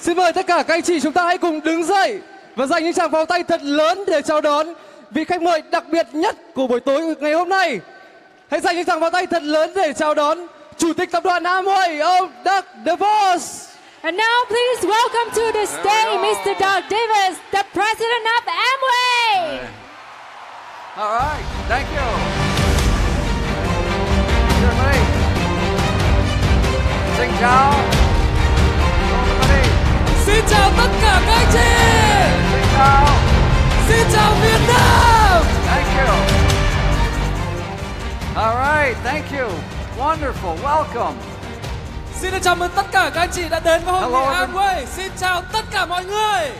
Xin mời tất cả các anh chị chúng ta hãy cùng đứng dậy và dành những tràng pháo tay thật lớn để chào đón vị khách mời đặc biệt nhất của buổi tối ngày hôm nay. Hãy dành những tràng pháo tay thật lớn để chào đón Chủ tịch Tập đoàn Amway, ông Doug DeVos. And now please welcome to the stage Mr. Doug Davis, the president of Amway. All right, thank you. Xin chào. Xin chào tất cả các anh chị. xin chào. Xin chào Việt Nam. Thank you. All right, thank you. Wonderful, welcome. Xin chào mừng tất cả các anh chị đã đến với hội nghị. Amway. Xin chào tất cả mọi người.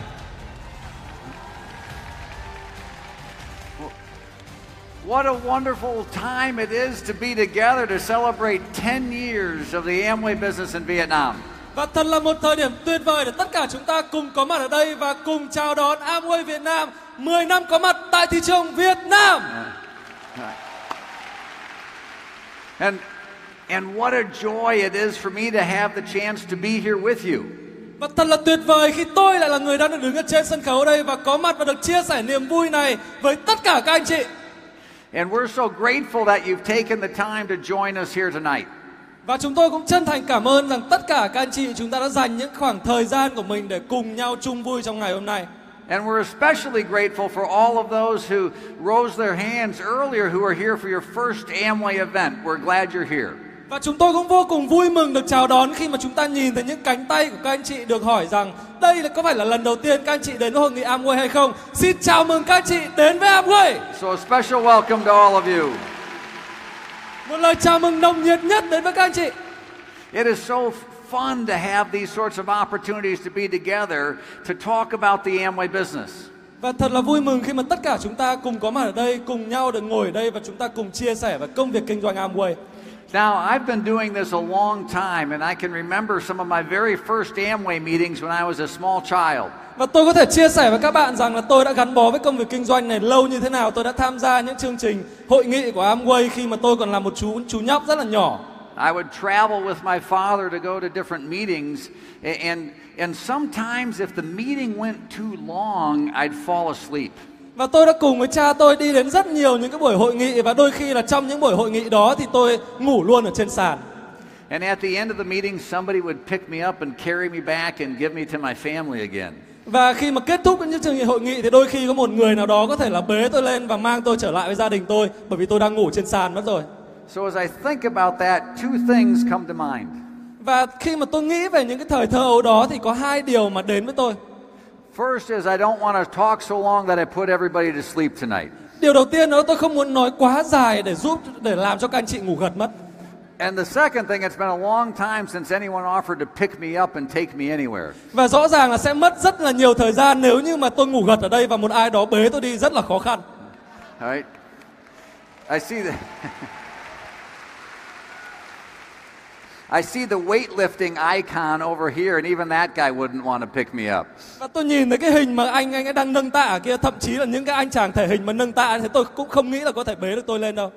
What a wonderful time it is to be together to celebrate 10 years of the Amway business in Vietnam. Và thật là một thời điểm tuyệt vời để tất cả chúng ta cùng có mặt ở đây và cùng chào đón Amway Việt Nam 10 năm có mặt tại thị trường Việt Nam. And and what a joy it is for me to have the chance to be here with you. Và thật là tuyệt vời khi tôi lại là người đang được đứng ở trên sân khấu đây và có mặt và được chia sẻ niềm vui này với tất cả các anh chị. And we're so grateful that you've taken the time to join us here tonight. Và chúng tôi cũng chân thành cảm ơn rằng tất cả các anh chị chúng ta đã dành những khoảng thời gian của mình để cùng nhau chung vui trong ngày hôm nay. And we're especially grateful for all of those who rose their hands earlier who are here for your first Amway event. We're glad you're here. Và chúng tôi cũng vô cùng vui mừng được chào đón khi mà chúng ta nhìn thấy những cánh tay của các anh chị được hỏi rằng đây là có phải là lần đầu tiên các anh chị đến với hội nghị Amway hay không? Xin chào mừng các anh chị đến với Amway. So a special welcome to all of you. Một lời chào mừng nồng nhiệt nhất đến với các anh chị. It is so fun to have these sorts of opportunities to be together to talk about the Amway business. Và thật là vui mừng khi mà tất cả chúng ta cùng có mặt ở đây, cùng nhau được ngồi ở đây và chúng ta cùng chia sẻ về công việc kinh doanh Amway. Now, I've been doing this a long time, and I can remember some of my very first Amway meetings when I was a small child. Và tôi có thể chia sẻ với các bạn rằng là tôi đã gắn bó với công việc kinh doanh này lâu như thế nào. Tôi đã tham gia những chương trình hội nghị của Amway khi mà tôi còn là một chú chú nhóc rất là nhỏ. I would travel with my father to go to different meetings, and, and sometimes if the meeting went too long, I'd fall asleep. Và tôi đã cùng với cha tôi đi đến rất nhiều những cái buổi hội nghị và đôi khi là trong những buổi hội nghị đó thì tôi ngủ luôn ở trên sàn. And at the end of the meeting, somebody would pick me up and carry me back and give me to my family again. Và khi mà kết thúc những chương trình hội nghị thì đôi khi có một người nào đó có thể là bế tôi lên và mang tôi trở lại với gia đình tôi bởi vì tôi đang ngủ trên sàn mất rồi. So as I think about that, two things come to mind. Và khi mà tôi nghĩ về những cái thời thơ ấu đó thì có hai điều mà đến với tôi. First is I don't want to talk so long that I put everybody to sleep tonight. Điều đầu tiên đó là tôi không muốn nói quá dài để giúp để làm cho các anh chị ngủ gật mất. And the second thing, it's been a long time since anyone offered to pick me up and take me anywhere. Và rõ ràng là sẽ mất rất là nhiều thời gian nếu như mà tôi ngủ gật ở đây và một ai đó bế tôi đi rất là khó khăn. All right? I see the I see the weightlifting icon over here, and even that guy wouldn't want to pick me up. Và tôi nhìn thấy cái hình mà anh anh ấy đang nâng tạ ở kia thậm chí là những cái anh chàng thể hình mà nâng tạ thì tôi cũng không nghĩ là có thể bế được tôi lên đâu.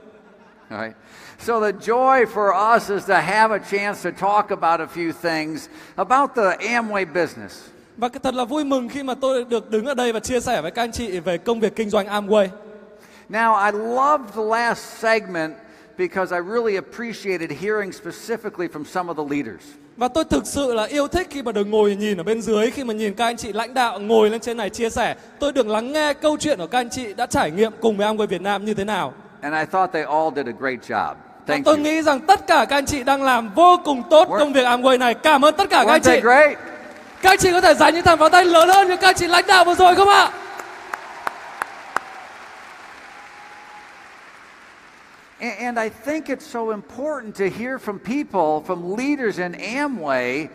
All right? So the joy for us is to have a chance to talk about a few things about the Amway business. Và cái thật là vui mừng khi mà tôi được đứng ở đây và chia sẻ với các anh chị về công việc kinh doanh Amway. Now, I loved the last segment because I really appreciated hearing specifically from some of the leaders. Và tôi thực sự là yêu thích khi mà được ngồi nhìn ở bên dưới khi mà nhìn các anh chị lãnh đạo ngồi lên trên này chia sẻ. Tôi được lắng nghe câu chuyện của các anh chị đã trải nghiệm cùng với Amway Việt Nam như thế nào. And I thought they all did a great job. Và tôi you. nghĩ rằng tất cả các anh chị đang làm vô cùng tốt We're- công việc Amway này. Cảm ơn tất cả các anh chị. great? Các anh chị có thể dành những thằng pháo tay lớn hơn cho các anh chị lãnh đạo vừa rồi không ạ? And I think it's so important to hear from people, from leaders in Amway,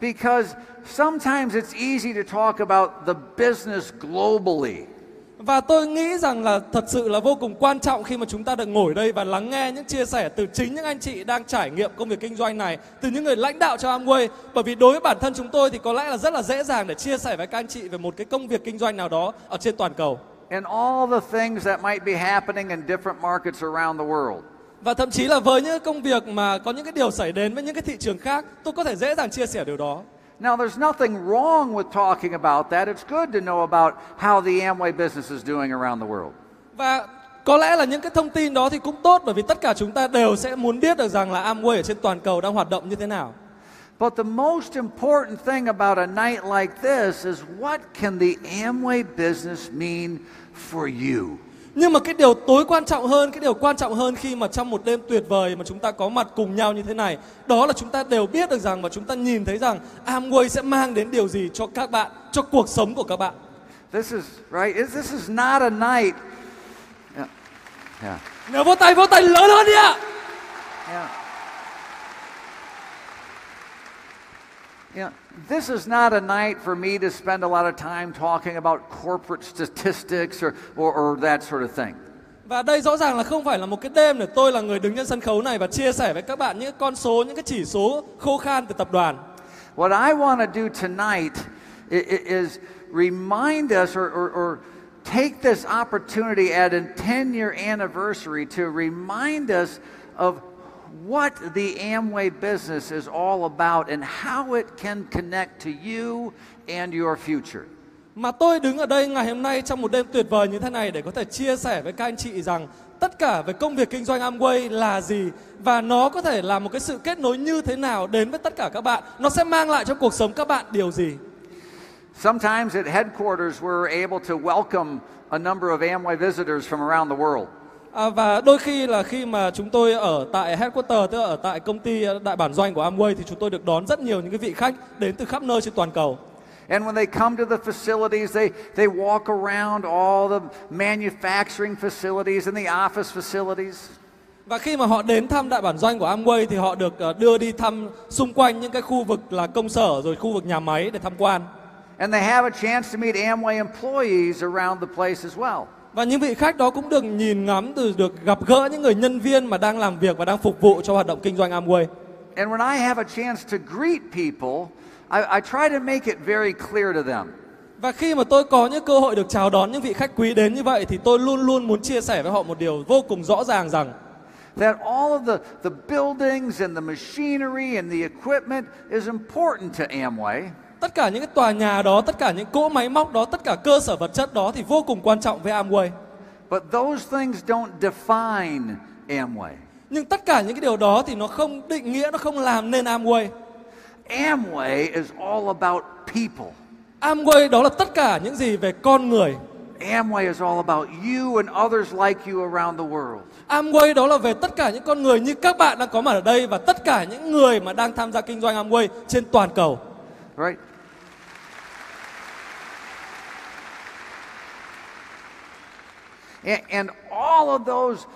because sometimes it's easy to talk about the business globally. Và tôi nghĩ rằng là thật sự là vô cùng quan trọng khi mà chúng ta được ngồi đây và lắng nghe những chia sẻ từ chính những anh chị đang trải nghiệm công việc kinh doanh này, từ những người lãnh đạo cho Amway. Bởi vì đối với bản thân chúng tôi thì có lẽ là rất là dễ dàng để chia sẻ với các anh chị về một cái công việc kinh doanh nào đó ở trên toàn cầu. And all the things that might be happening in different markets around the world. Và thậm chí là với những công việc mà có những cái điều xảy đến với những cái thị trường khác, tôi có thể dễ dàng chia sẻ điều đó. Now, there's nothing wrong with talking about that. It's good to know about how the Amway business is doing around the world. Và có lẽ là những cái thông tin đó thì cũng tốt bởi vì tất cả chúng ta đều sẽ muốn biết được rằng là Amway ở trên toàn cầu đang hoạt động như thế nào. But the most important thing about a night like this is what can the Amway business mean for you? Nhưng mà cái điều tối quan trọng hơn, cái điều quan trọng hơn khi mà trong một đêm tuyệt vời mà chúng ta có mặt cùng nhau như thế này, đó là chúng ta đều biết được rằng và chúng ta nhìn thấy rằng Amway sẽ mang đến điều gì cho các bạn, cho cuộc sống của các bạn. This is, right? Is- This is not a night. Yeah. Yeah. Nếu vỗ tay vỗ tay lớn hơn đi ạ. Yeah. Yeah, this is not a night for me to spend a lot of time talking about corporate statistics or, or, or that sort of thing. Và đây rõ ràng là không phải là một cái đêm để tôi là người đứng trên sân khấu này và chia sẻ với các bạn những con số, những cái chỉ số khô khan từ tập đoàn. What I want to do tonight is remind us or, or, or take this opportunity at a 10 year anniversary to remind us of what the Amway business is all about and how it can connect to you and your future. Mà tôi đứng ở đây ngày hôm nay trong một đêm tuyệt vời như thế này để có thể chia sẻ với các anh chị rằng tất cả về công việc kinh doanh Amway là gì và nó có thể là một cái sự kết nối như thế nào đến với tất cả các bạn. Nó sẽ mang lại cho cuộc sống các bạn điều gì. Sometimes at headquarters, we're able to welcome a number of Amway visitors from around the world. À, và đôi khi là khi mà chúng tôi ở tại headquarter tức là ở tại công ty đại bản doanh của Amway thì chúng tôi được đón rất nhiều những cái vị khách đến từ khắp nơi trên toàn cầu. And when they come to the facilities, they, they walk around all the manufacturing facilities and the office facilities. Và khi mà họ đến thăm đại bản doanh của Amway thì họ được ờ, đưa đi thăm xung quanh những cái khu vực là công sở rồi khu vực nhà máy để tham quan. And they have a chance to meet Amway employees around the place as well. Và những vị khách đó cũng được nhìn ngắm từ được gặp gỡ những người nhân viên mà đang làm việc và đang phục vụ cho hoạt động kinh doanh Amway. And when I have a chance to greet people, I, I try to make it very clear to them Và khi mà tôi có những cơ hội được chào đón những vị khách quý đến như vậy thì tôi luôn luôn muốn chia sẻ với họ một điều vô cùng rõ ràng rằng that all of the, the buildings and the machinery and the equipment is important to Amway. Tất cả những cái tòa nhà đó, tất cả những cỗ máy móc đó, tất cả cơ sở vật chất đó thì vô cùng quan trọng với Amway. But those things don't define Amway. Nhưng tất cả những cái điều đó thì nó không định nghĩa, nó không làm nên Amway. Amway is all about people. Amway đó là tất cả những gì về con người. Amway is all about you and others like you around the world. Amway đó là về tất cả những con người như các bạn đang có mặt ở đây và tất cả những người mà đang tham gia kinh doanh Amway trên toàn cầu. Right? A- And all of those,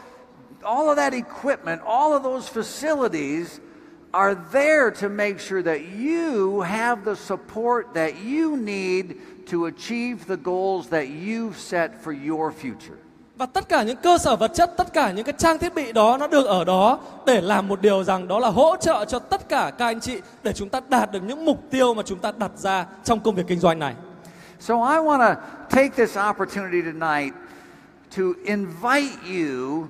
all of that equipment, all of those facilities are there to make sure that you have the support that you need to achieve the goals that you've set for your future. Và tất cả những cơ sở vật chất, tất cả những cái trang thiết bị đó nó được ở đó để làm một điều rằng đó là hỗ trợ cho tất cả các anh chị để chúng ta đạt được những mục tiêu mà chúng ta đặt ra trong công việc kinh doanh này. So I want to take this opportunity tonight to invite you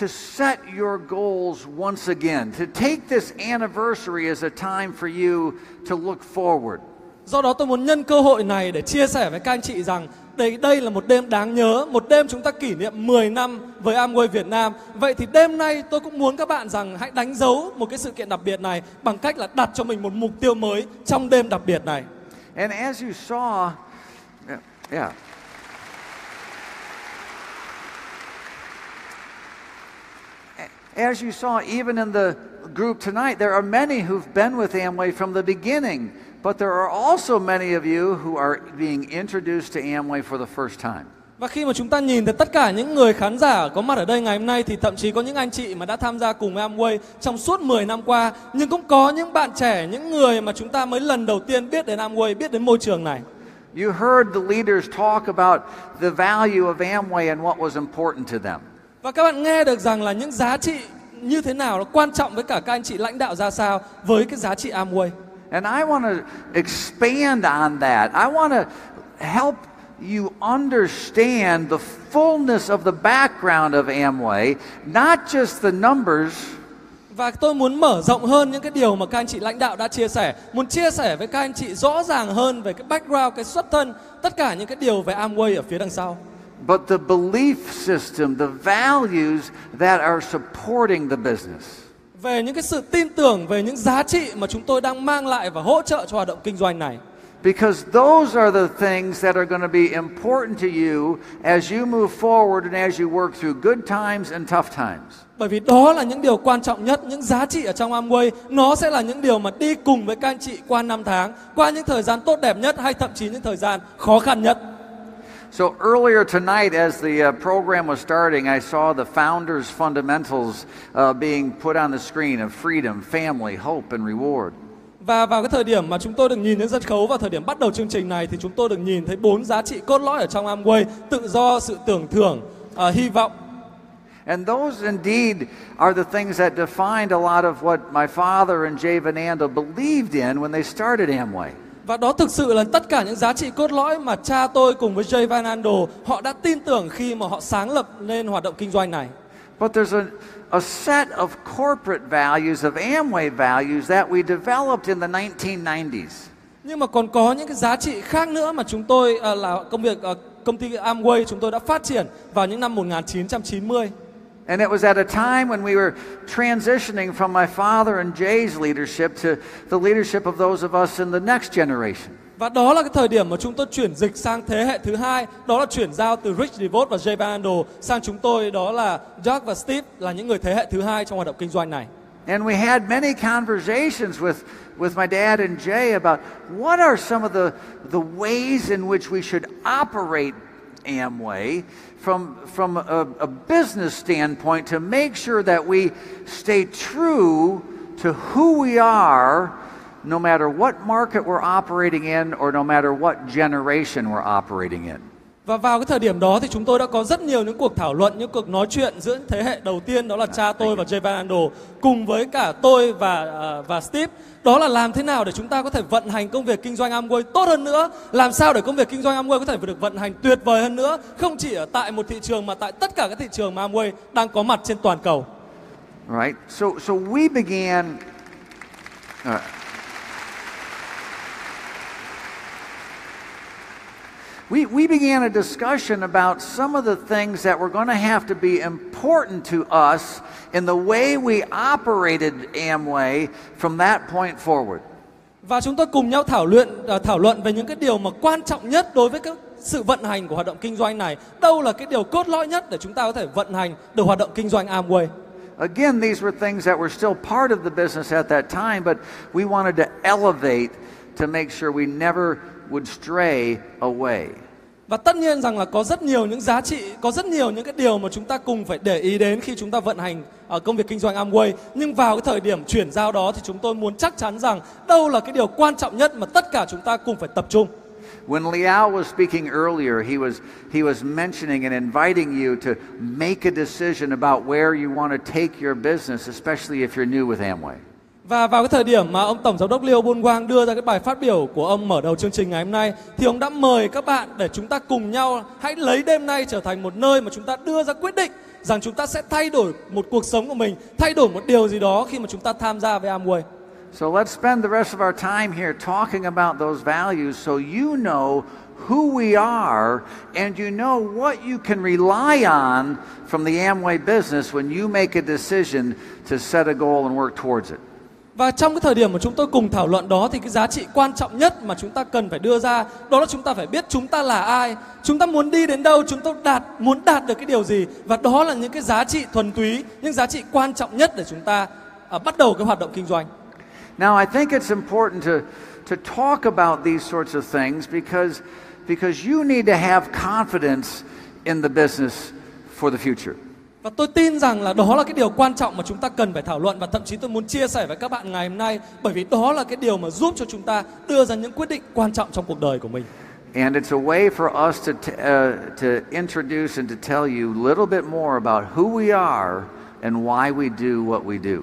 to set your goals once again, to take this anniversary as a time for you to look forward. Do đó tôi muốn nhân cơ hội này để chia sẻ với các anh chị rằng đây đây là một đêm đáng nhớ, một đêm chúng ta kỷ niệm 10 năm với Amway Việt Nam. Vậy thì đêm nay tôi cũng muốn các bạn rằng hãy đánh dấu một cái sự kiện đặc biệt này bằng cách là đặt cho mình một mục tiêu mới trong đêm đặc biệt này. And as you saw, yeah, yeah. As you saw, even in the group tonight, there are many who've been with Amway from the beginning, but there are also many of you who are being introduced to Amway for the first time. Và khi mà chúng ta nhìn thấy tất cả những người khán giả có mặt ở đây ngày hôm nay thì thậm chí có những anh chị mà đã tham gia cùng Amway trong suốt 10 năm qua, nhưng cũng có những bạn trẻ, những người mà chúng ta mới lần đầu tiên biết đến Amway, biết đến môi trường này. You heard the leaders talk about the value of Amway and what was important to them. Và các bạn nghe được rằng là những giá trị như thế nào nó quan trọng với cả các anh chị lãnh đạo ra sao với cái giá trị Amway. And I want to expand on that. I want to help you understand the fullness of the background of Amway, not just the numbers, Và tôi muốn mở rộng hơn những cái điều mà các anh chị lãnh đạo đã chia sẻ, muốn chia sẻ với các anh chị rõ ràng hơn về cái background, cái xuất thân, tất cả những cái điều về Amway ở phía đằng sau. but the belief system, the values that are supporting the business. Về những cái sự tin tưởng, về những giá trị mà chúng tôi đang mang lại và hỗ trợ cho hoạt động kinh doanh này. Because those are the things that are going to be important to you as you move forward and as you work through good times and tough times. Bởi vì đó là những điều quan trọng nhất, những giá trị ở trong Amway, nó sẽ là những điều mà đi cùng với các anh chị qua năm tháng, qua những thời gian tốt đẹp nhất hay thậm chí những thời gian khó khăn nhất. So earlier tonight, as the uh, program was starting, I saw the founders' fundamentals uh, being put on the screen of freedom, family, hope, and reward. Và vào cái thời điểm mà chúng tôi được nhìn đến sân khấu vào thời điểm bắt đầu chương trình này thì chúng tôi được nhìn thấy bốn giá trị cốt lõi ở trong Amway: tự do, sự tưởng thưởng, ờ, hy vọng And those indeed are the things that defined a lot of what my father and Jay Van Andel believed in when they started Amway. Và đó thực sự là tất cả những giá trị cốt lõi mà cha tôi cùng với Jay Van Andel họ đã tin tưởng khi mà họ sáng lập nên hoạt động kinh doanh này. But there's a, a set of corporate values, of Amway values that we developed in the 1990s. Nhưng mà còn có những cái giá trị khác nữa mà chúng tôi à, là công việc à, công ty Amway chúng tôi đã phát triển vào những năm 1990. And it was at a time when we were transitioning from my father and Jay's leadership to the leadership of those of us in the next generation. Và đó là cái thời điểm mà chúng tôi chuyển dịch sang thế hệ thứ hai, đó là chuyển giao từ Rich DeVos và Jay Van Andel sang chúng tôi đó là Jack và Steve là những người thế hệ thứ hai trong hoạt động kinh doanh này. And we had many conversations with, with my dad and Jay about what are some of the, the ways in which we should operate Amway from, from a, a business standpoint to make sure that we stay true to who we are no matter what market we're operating in or no matter what generation we're operating in. Và vào cái thời điểm đó thì chúng tôi đã có rất nhiều những cuộc thảo luận, những cuộc nói chuyện giữa thế hệ đầu tiên đó là cha tôi và Jay Van Andel cùng với cả tôi và à, và Steve. Đó là làm thế nào để chúng ta có thể vận hành công việc kinh doanh Amway tốt hơn nữa, làm sao để công việc kinh doanh Amway có thể được vận hành tuyệt vời hơn nữa, không chỉ ở tại một thị trường mà tại tất cả các thị trường mà Amway đang có mặt trên toàn cầu. Right? So, so we began. Uh, we, we began a discussion about some of the things that were going to have to be important to us in the way we operated Amway from that point forward. Và chúng tôi cùng nhau thảo luận thảo luận về những cái điều mà quan trọng nhất đối với cái sự vận hành của hoạt động kinh doanh này. Đâu là cái điều cốt lõi nhất để chúng ta có thể vận hành được hoạt động kinh doanh Amway? Again, these were things that were still part of the business at that time, but we wanted to elevate to make sure we never would stray away. Và tất nhiên rằng là có rất nhiều những giá trị, có rất nhiều những cái điều mà chúng ta cùng phải để ý đến khi chúng ta vận hành ở công việc kinh doanh Amway. Nhưng vào cái thời điểm chuyển giao đó thì chúng tôi muốn chắc chắn rằng đâu là cái điều quan trọng nhất mà tất cả chúng ta cùng phải tập trung. When Liao was speaking earlier, he was, he was mentioning and inviting you to make a decision about where you want to take your business, especially if you're new with Amway. Và vào cái thời điểm mà ông Tổng Giám đốc Liêu Buôn Quang đưa ra cái bài phát biểu của ông mở đầu chương trình ngày hôm nay thì ông đã mời các bạn để chúng ta cùng nhau hãy lấy đêm nay trở thành một nơi mà chúng ta đưa ra quyết định rằng chúng ta sẽ thay đổi một cuộc sống của mình, thay đổi một điều gì đó khi mà chúng ta tham gia với Amway. So let's spend the rest of our time here talking about those values so you know who we are and you know what you can rely on from the Amway business when you make a decision to set a goal and work towards it. Và trong cái thời điểm mà chúng tôi cùng thảo luận đó thì cái giá trị quan trọng nhất mà chúng ta cần phải đưa ra đó là chúng ta phải biết chúng ta là ai, chúng ta muốn đi đến đâu, chúng ta đạt muốn đạt được cái điều gì và đó là những cái giá trị thuần túy, những giá trị quan trọng nhất để chúng ta à, bắt đầu cái hoạt động kinh doanh. Now, I think it's important to, to talk about these sorts of things because, because you need to have confidence in the business for the future. Và tôi tin rằng là đó là cái điều quan trọng mà chúng ta cần phải thảo luận và thậm chí tôi muốn chia sẻ với các bạn ngày hôm nay bởi vì đó là cái điều mà giúp cho chúng ta đưa ra những quyết định quan trọng trong cuộc đời của mình. And it's a way for us to, t- uh, to introduce and to tell you a little bit more about who we are and why we do what we do.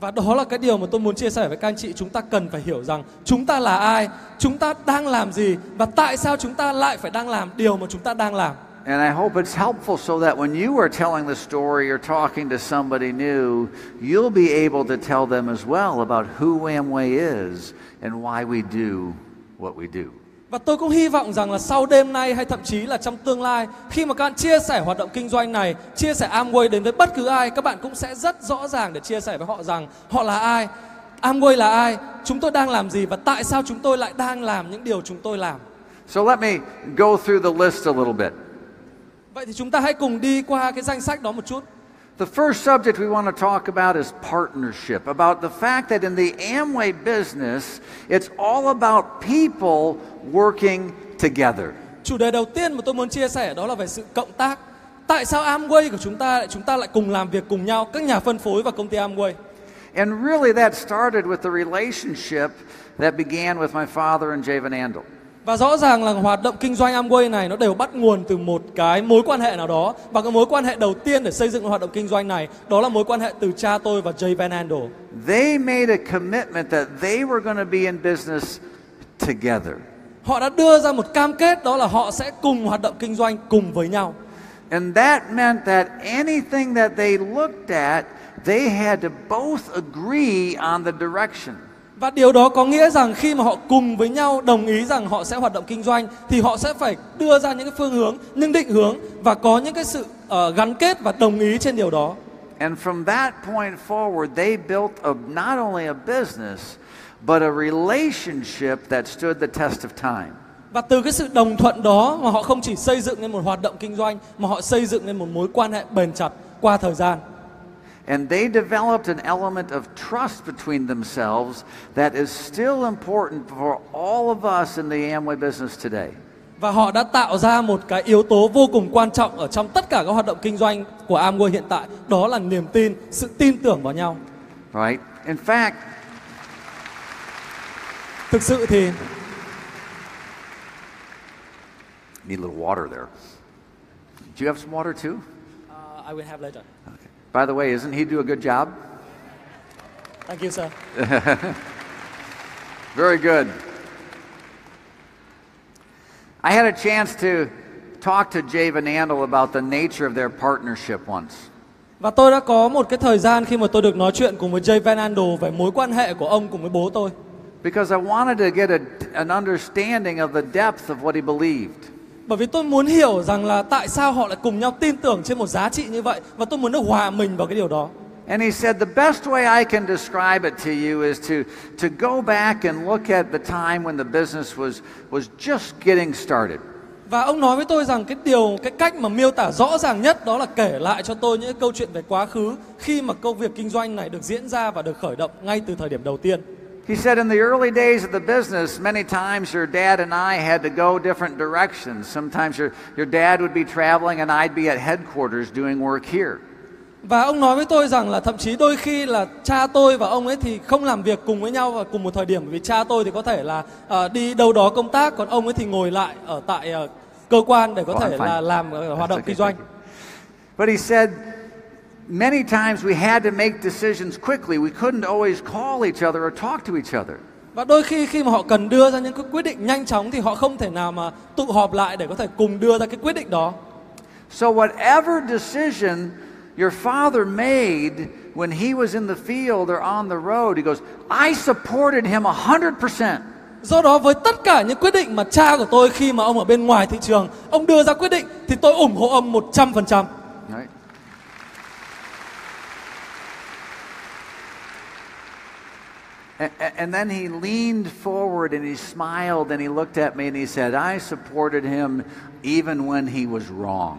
Và đó là cái điều mà tôi muốn chia sẻ với các anh chị Chúng ta cần phải hiểu rằng chúng ta là ai Chúng ta đang làm gì Và tại sao chúng ta lại phải đang làm điều mà chúng ta đang làm And I hope it's helpful so that when you are telling the story or talking to somebody new, you'll be able to tell them as well about who Amway is and why we do what we do. Và tôi cũng hy vọng rằng là sau đêm nay hay thậm chí là trong tương lai khi mà các bạn chia sẻ hoạt động kinh doanh này, chia sẻ Amway đến với bất cứ ai, các bạn cũng sẽ rất rõ ràng để chia sẻ với họ rằng họ là ai, Amway là ai, chúng tôi đang làm gì và tại sao chúng tôi lại đang làm những điều chúng tôi làm. So let me go through the list a little bit. Vậy thì chúng ta hãy cùng đi qua cái danh sách đó một chút. The first subject we want to talk about is partnership, about the fact that in the Amway business, it's all about people working together. Chủ đề đầu tiên mà tôi muốn chia sẻ đó là về sự cộng tác. Tại sao Amway của chúng ta lại chúng ta lại cùng làm việc cùng nhau, các nhà phân phối và công ty Amway? And really, that started with the relationship that began with my father and Jay Van Andel. Và rõ ràng là hoạt động kinh doanh Amway này nó đều bắt nguồn từ một cái mối quan hệ nào đó và cái mối quan hệ đầu tiên để xây dựng hoạt động kinh doanh này đó là mối quan hệ từ cha tôi và Jay Van Andel. They made a commitment that they were going to be in business together. Họ đã đưa ra một cam kết đó là họ sẽ cùng hoạt động kinh doanh cùng với nhau. And that meant that anything that they looked at, they had to both agree on the direction. Và điều đó có nghĩa rằng khi mà họ cùng với nhau đồng ý rằng họ sẽ hoạt động kinh doanh thì họ sẽ phải đưa ra những cái phương hướng, những định hướng và có những cái sự uh, gắn kết và đồng ý trên điều đó. And from that point forward, they built a, not only a business, but a relationship that stood the test of time. Và từ cái sự đồng thuận đó mà họ không chỉ xây dựng nên một hoạt động kinh doanh mà họ xây dựng nên một mối quan hệ bền chặt qua thời gian. And they developed an element of trust between themselves that is still important for all of us in the Amway business today. Và họ đã tạo ra một cái yếu tố vô cùng quan trọng ở trong tất cả các hoạt động kinh doanh của Amway hiện tại, đó là niềm tin, sự tin tưởng vào nhau. Right? In fact, Thực sự thì need a little water there. Do you have some water too? uh, I will have later. By the way, isn't he do a good job? Thank you, sir. Very good. I had a chance to talk to Jay Van Andel about the nature of their partnership once. Và tôi đã có một cái thời gian khi mà tôi được nói chuyện cùng với Jay Van Andel về mối quan hệ của ông cùng với bố tôi. Because I wanted to get a, an understanding of the depth of what he believed. Bởi vì tôi muốn hiểu rằng là tại sao họ lại cùng nhau tin tưởng trên một giá trị như vậy và tôi muốn được hòa mình vào cái điều đó. And he said, The best way I can describe it to you is to, to go back and look at the time when the business was, was just getting started. Và ông nói với tôi rằng cái điều, cái cách mà miêu tả rõ ràng nhất đó là kể lại cho tôi những câu chuyện về quá khứ khi mà công việc kinh doanh này được diễn ra và được khởi động ngay từ thời điểm đầu tiên. He said, In the early days of the business, many times your dad and I had to go different directions. Sometimes your, your dad would be traveling and I'd be at headquarters doing work here. Và ông nói với tôi rằng là thậm chí đôi khi là cha tôi và ông ấy thì không làm việc cùng với nhau vào cùng một thời điểm vì cha tôi thì có thể là ờ, đi đâu đó công tác còn ông ấy thì ngồi lại ở tại ờ, cơ quan để có Oh, thể là làm ờ, hoạt động kinh doanh. But he said, many times we had to make decisions quickly. We couldn't always call each other or talk to each other. Và đôi khi khi mà họ cần đưa ra những cái quyết định nhanh chóng thì họ không thể nào mà tụ họp lại để có thể cùng đưa ra cái quyết định đó. So, whatever decision your father made when he was in the field or on the road, he goes, I supported him 100%. Do đó với tất cả những quyết định mà cha của tôi khi mà ông ở bên ngoài thị trường, ông đưa ra quyết định thì tôi ủng hộ ông 100%. And then he leaned forward and he smiled and he looked at me and he said, I supported him even when he was wrong.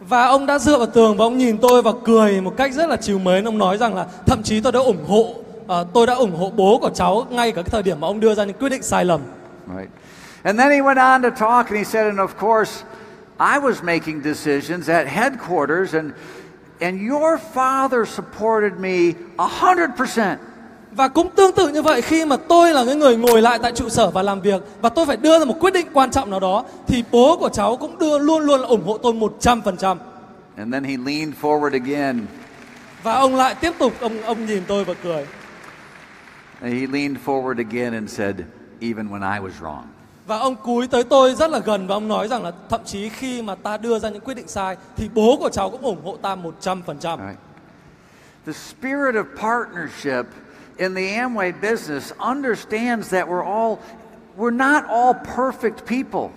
Và ông đã dựa vào tường và ông nhìn tôi và cười một cách rất là trìu mến. Ông nói rằng là thậm chí tôi đã ủng hộ, ờ, tôi đã ủng hộ bố của cháu ngay cả cái thời điểm mà ông đưa ra những quyết định sai lầm. Right? And then he went on to talk and he said, and of course, I was making decisions at headquarters and and your father supported me 100%. Và cũng tương tự như vậy khi mà tôi là cái người ngồi lại tại trụ sở và làm việc và tôi phải đưa ra một quyết định quan trọng nào đó thì bố của cháu cũng đưa luôn luôn là ủng hộ tôi 100%. And then he leaned forward again Và ông lại tiếp tục ông ông nhìn tôi và cười. and he leaned forward again and said, even when I was wrong. Và ông cúi tới tôi rất là gần và ông nói rằng là thậm chí khi mà ta đưa ra những quyết định sai thì bố của cháu cũng ủng hộ ta 100%. Right. The spirit of partnership in the Amway business understands that we're all we're not all perfect people.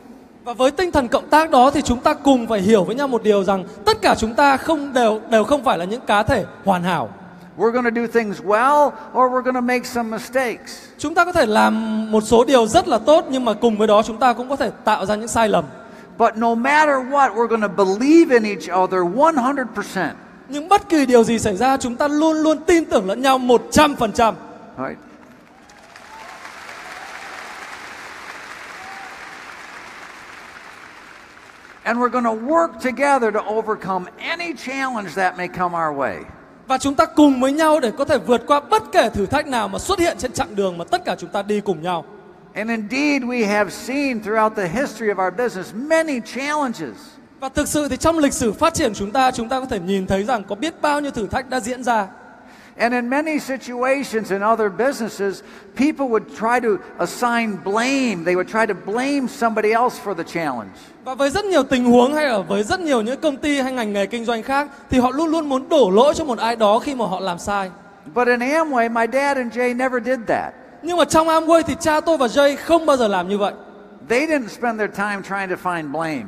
Và với tinh thần cộng tác đó thì chúng ta cùng phải hiểu với nhau một điều rằng tất cả chúng ta không đều đều không phải là những cá thể hoàn hảo. We're going to do things well or we're going to make some mistakes. Chúng ta có thể làm một số điều rất là tốt nhưng mà cùng với đó chúng ta cũng có thể tạo ra những sai lầm. But no matter what, we're going to believe in each other 100%. Nhưng bất kỳ điều gì xảy ra chúng ta luôn luôn tin tưởng lẫn nhau 100%. Right? And we're going to work together to overcome any challenge that may come our way. Và chúng ta cùng với nhau để có thể vượt qua bất kể thử thách nào mà xuất hiện trên chặng đường mà tất cả chúng ta đi cùng nhau. And indeed, we have seen throughout the history of our business many challenges. Và thực sự thì trong lịch sử phát triển chúng ta chúng ta có thể nhìn thấy rằng có biết bao nhiêu thử thách đã diễn ra. And in many situations in other businesses, people would try to assign blame. They would try to blame somebody else for the challenge. Và với rất nhiều tình huống hay là với rất nhiều những công ty hay ngành nghề kinh doanh khác thì họ luôn luôn muốn đổ lỗi cho một ai đó khi mà họ làm sai. But in Amway, my dad and Jay never did that. Nhưng mà trong Amway thì cha tôi và Jay không bao giờ làm như vậy. They didn't spend their time trying to find blame.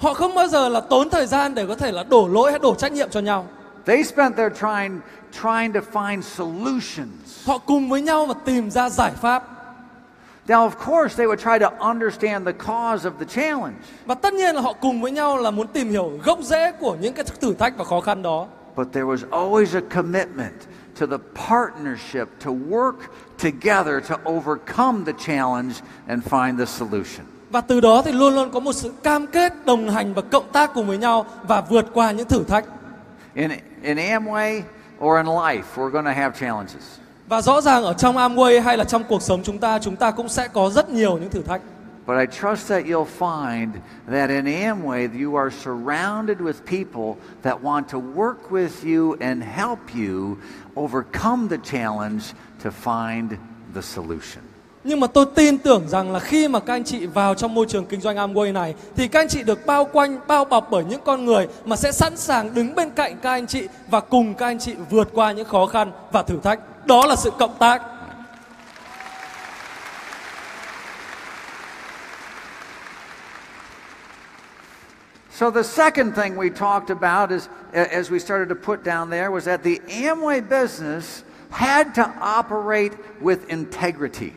Họ không bao giờ là tốn thời gian để có thể là đổ lỗi hay đổ trách nhiệm cho nhau. They spent their time trying to find solutions. Họ cùng với nhau mà tìm ra giải pháp. Now, of course, they would try to understand the cause of the challenge. Và tất nhiên là họ cùng với nhau là muốn tìm hiểu gốc rễ của những cái thử thách và khó khăn đó. But there was always a commitment to the partnership to work together to overcome the challenge and find the solution. Và từ đó thì luôn luôn có một sự cam kết đồng hành và cộng tác cùng với nhau và vượt qua những thử thách. In, in Amway or in life, we're going to have challenges. Và rõ ràng ở trong Amway hay là trong cuộc sống chúng ta chúng ta cũng sẽ có rất nhiều những thử thách. But I trust that you'll find that in Amway you are surrounded with people that want to work with you and help you overcome the challenge to find the solution. Nhưng mà tôi tin tưởng rằng là khi mà các anh chị vào trong môi trường kinh doanh Amway này thì các anh chị được bao quanh, bao bọc bởi những con người mà sẽ sẵn sàng đứng bên cạnh các anh chị và cùng các anh chị vượt qua những khó khăn và thử thách. Đó là sự cộng tác. So the second thing we talked about is as we started to put down there was that the Amway business had to operate with integrity.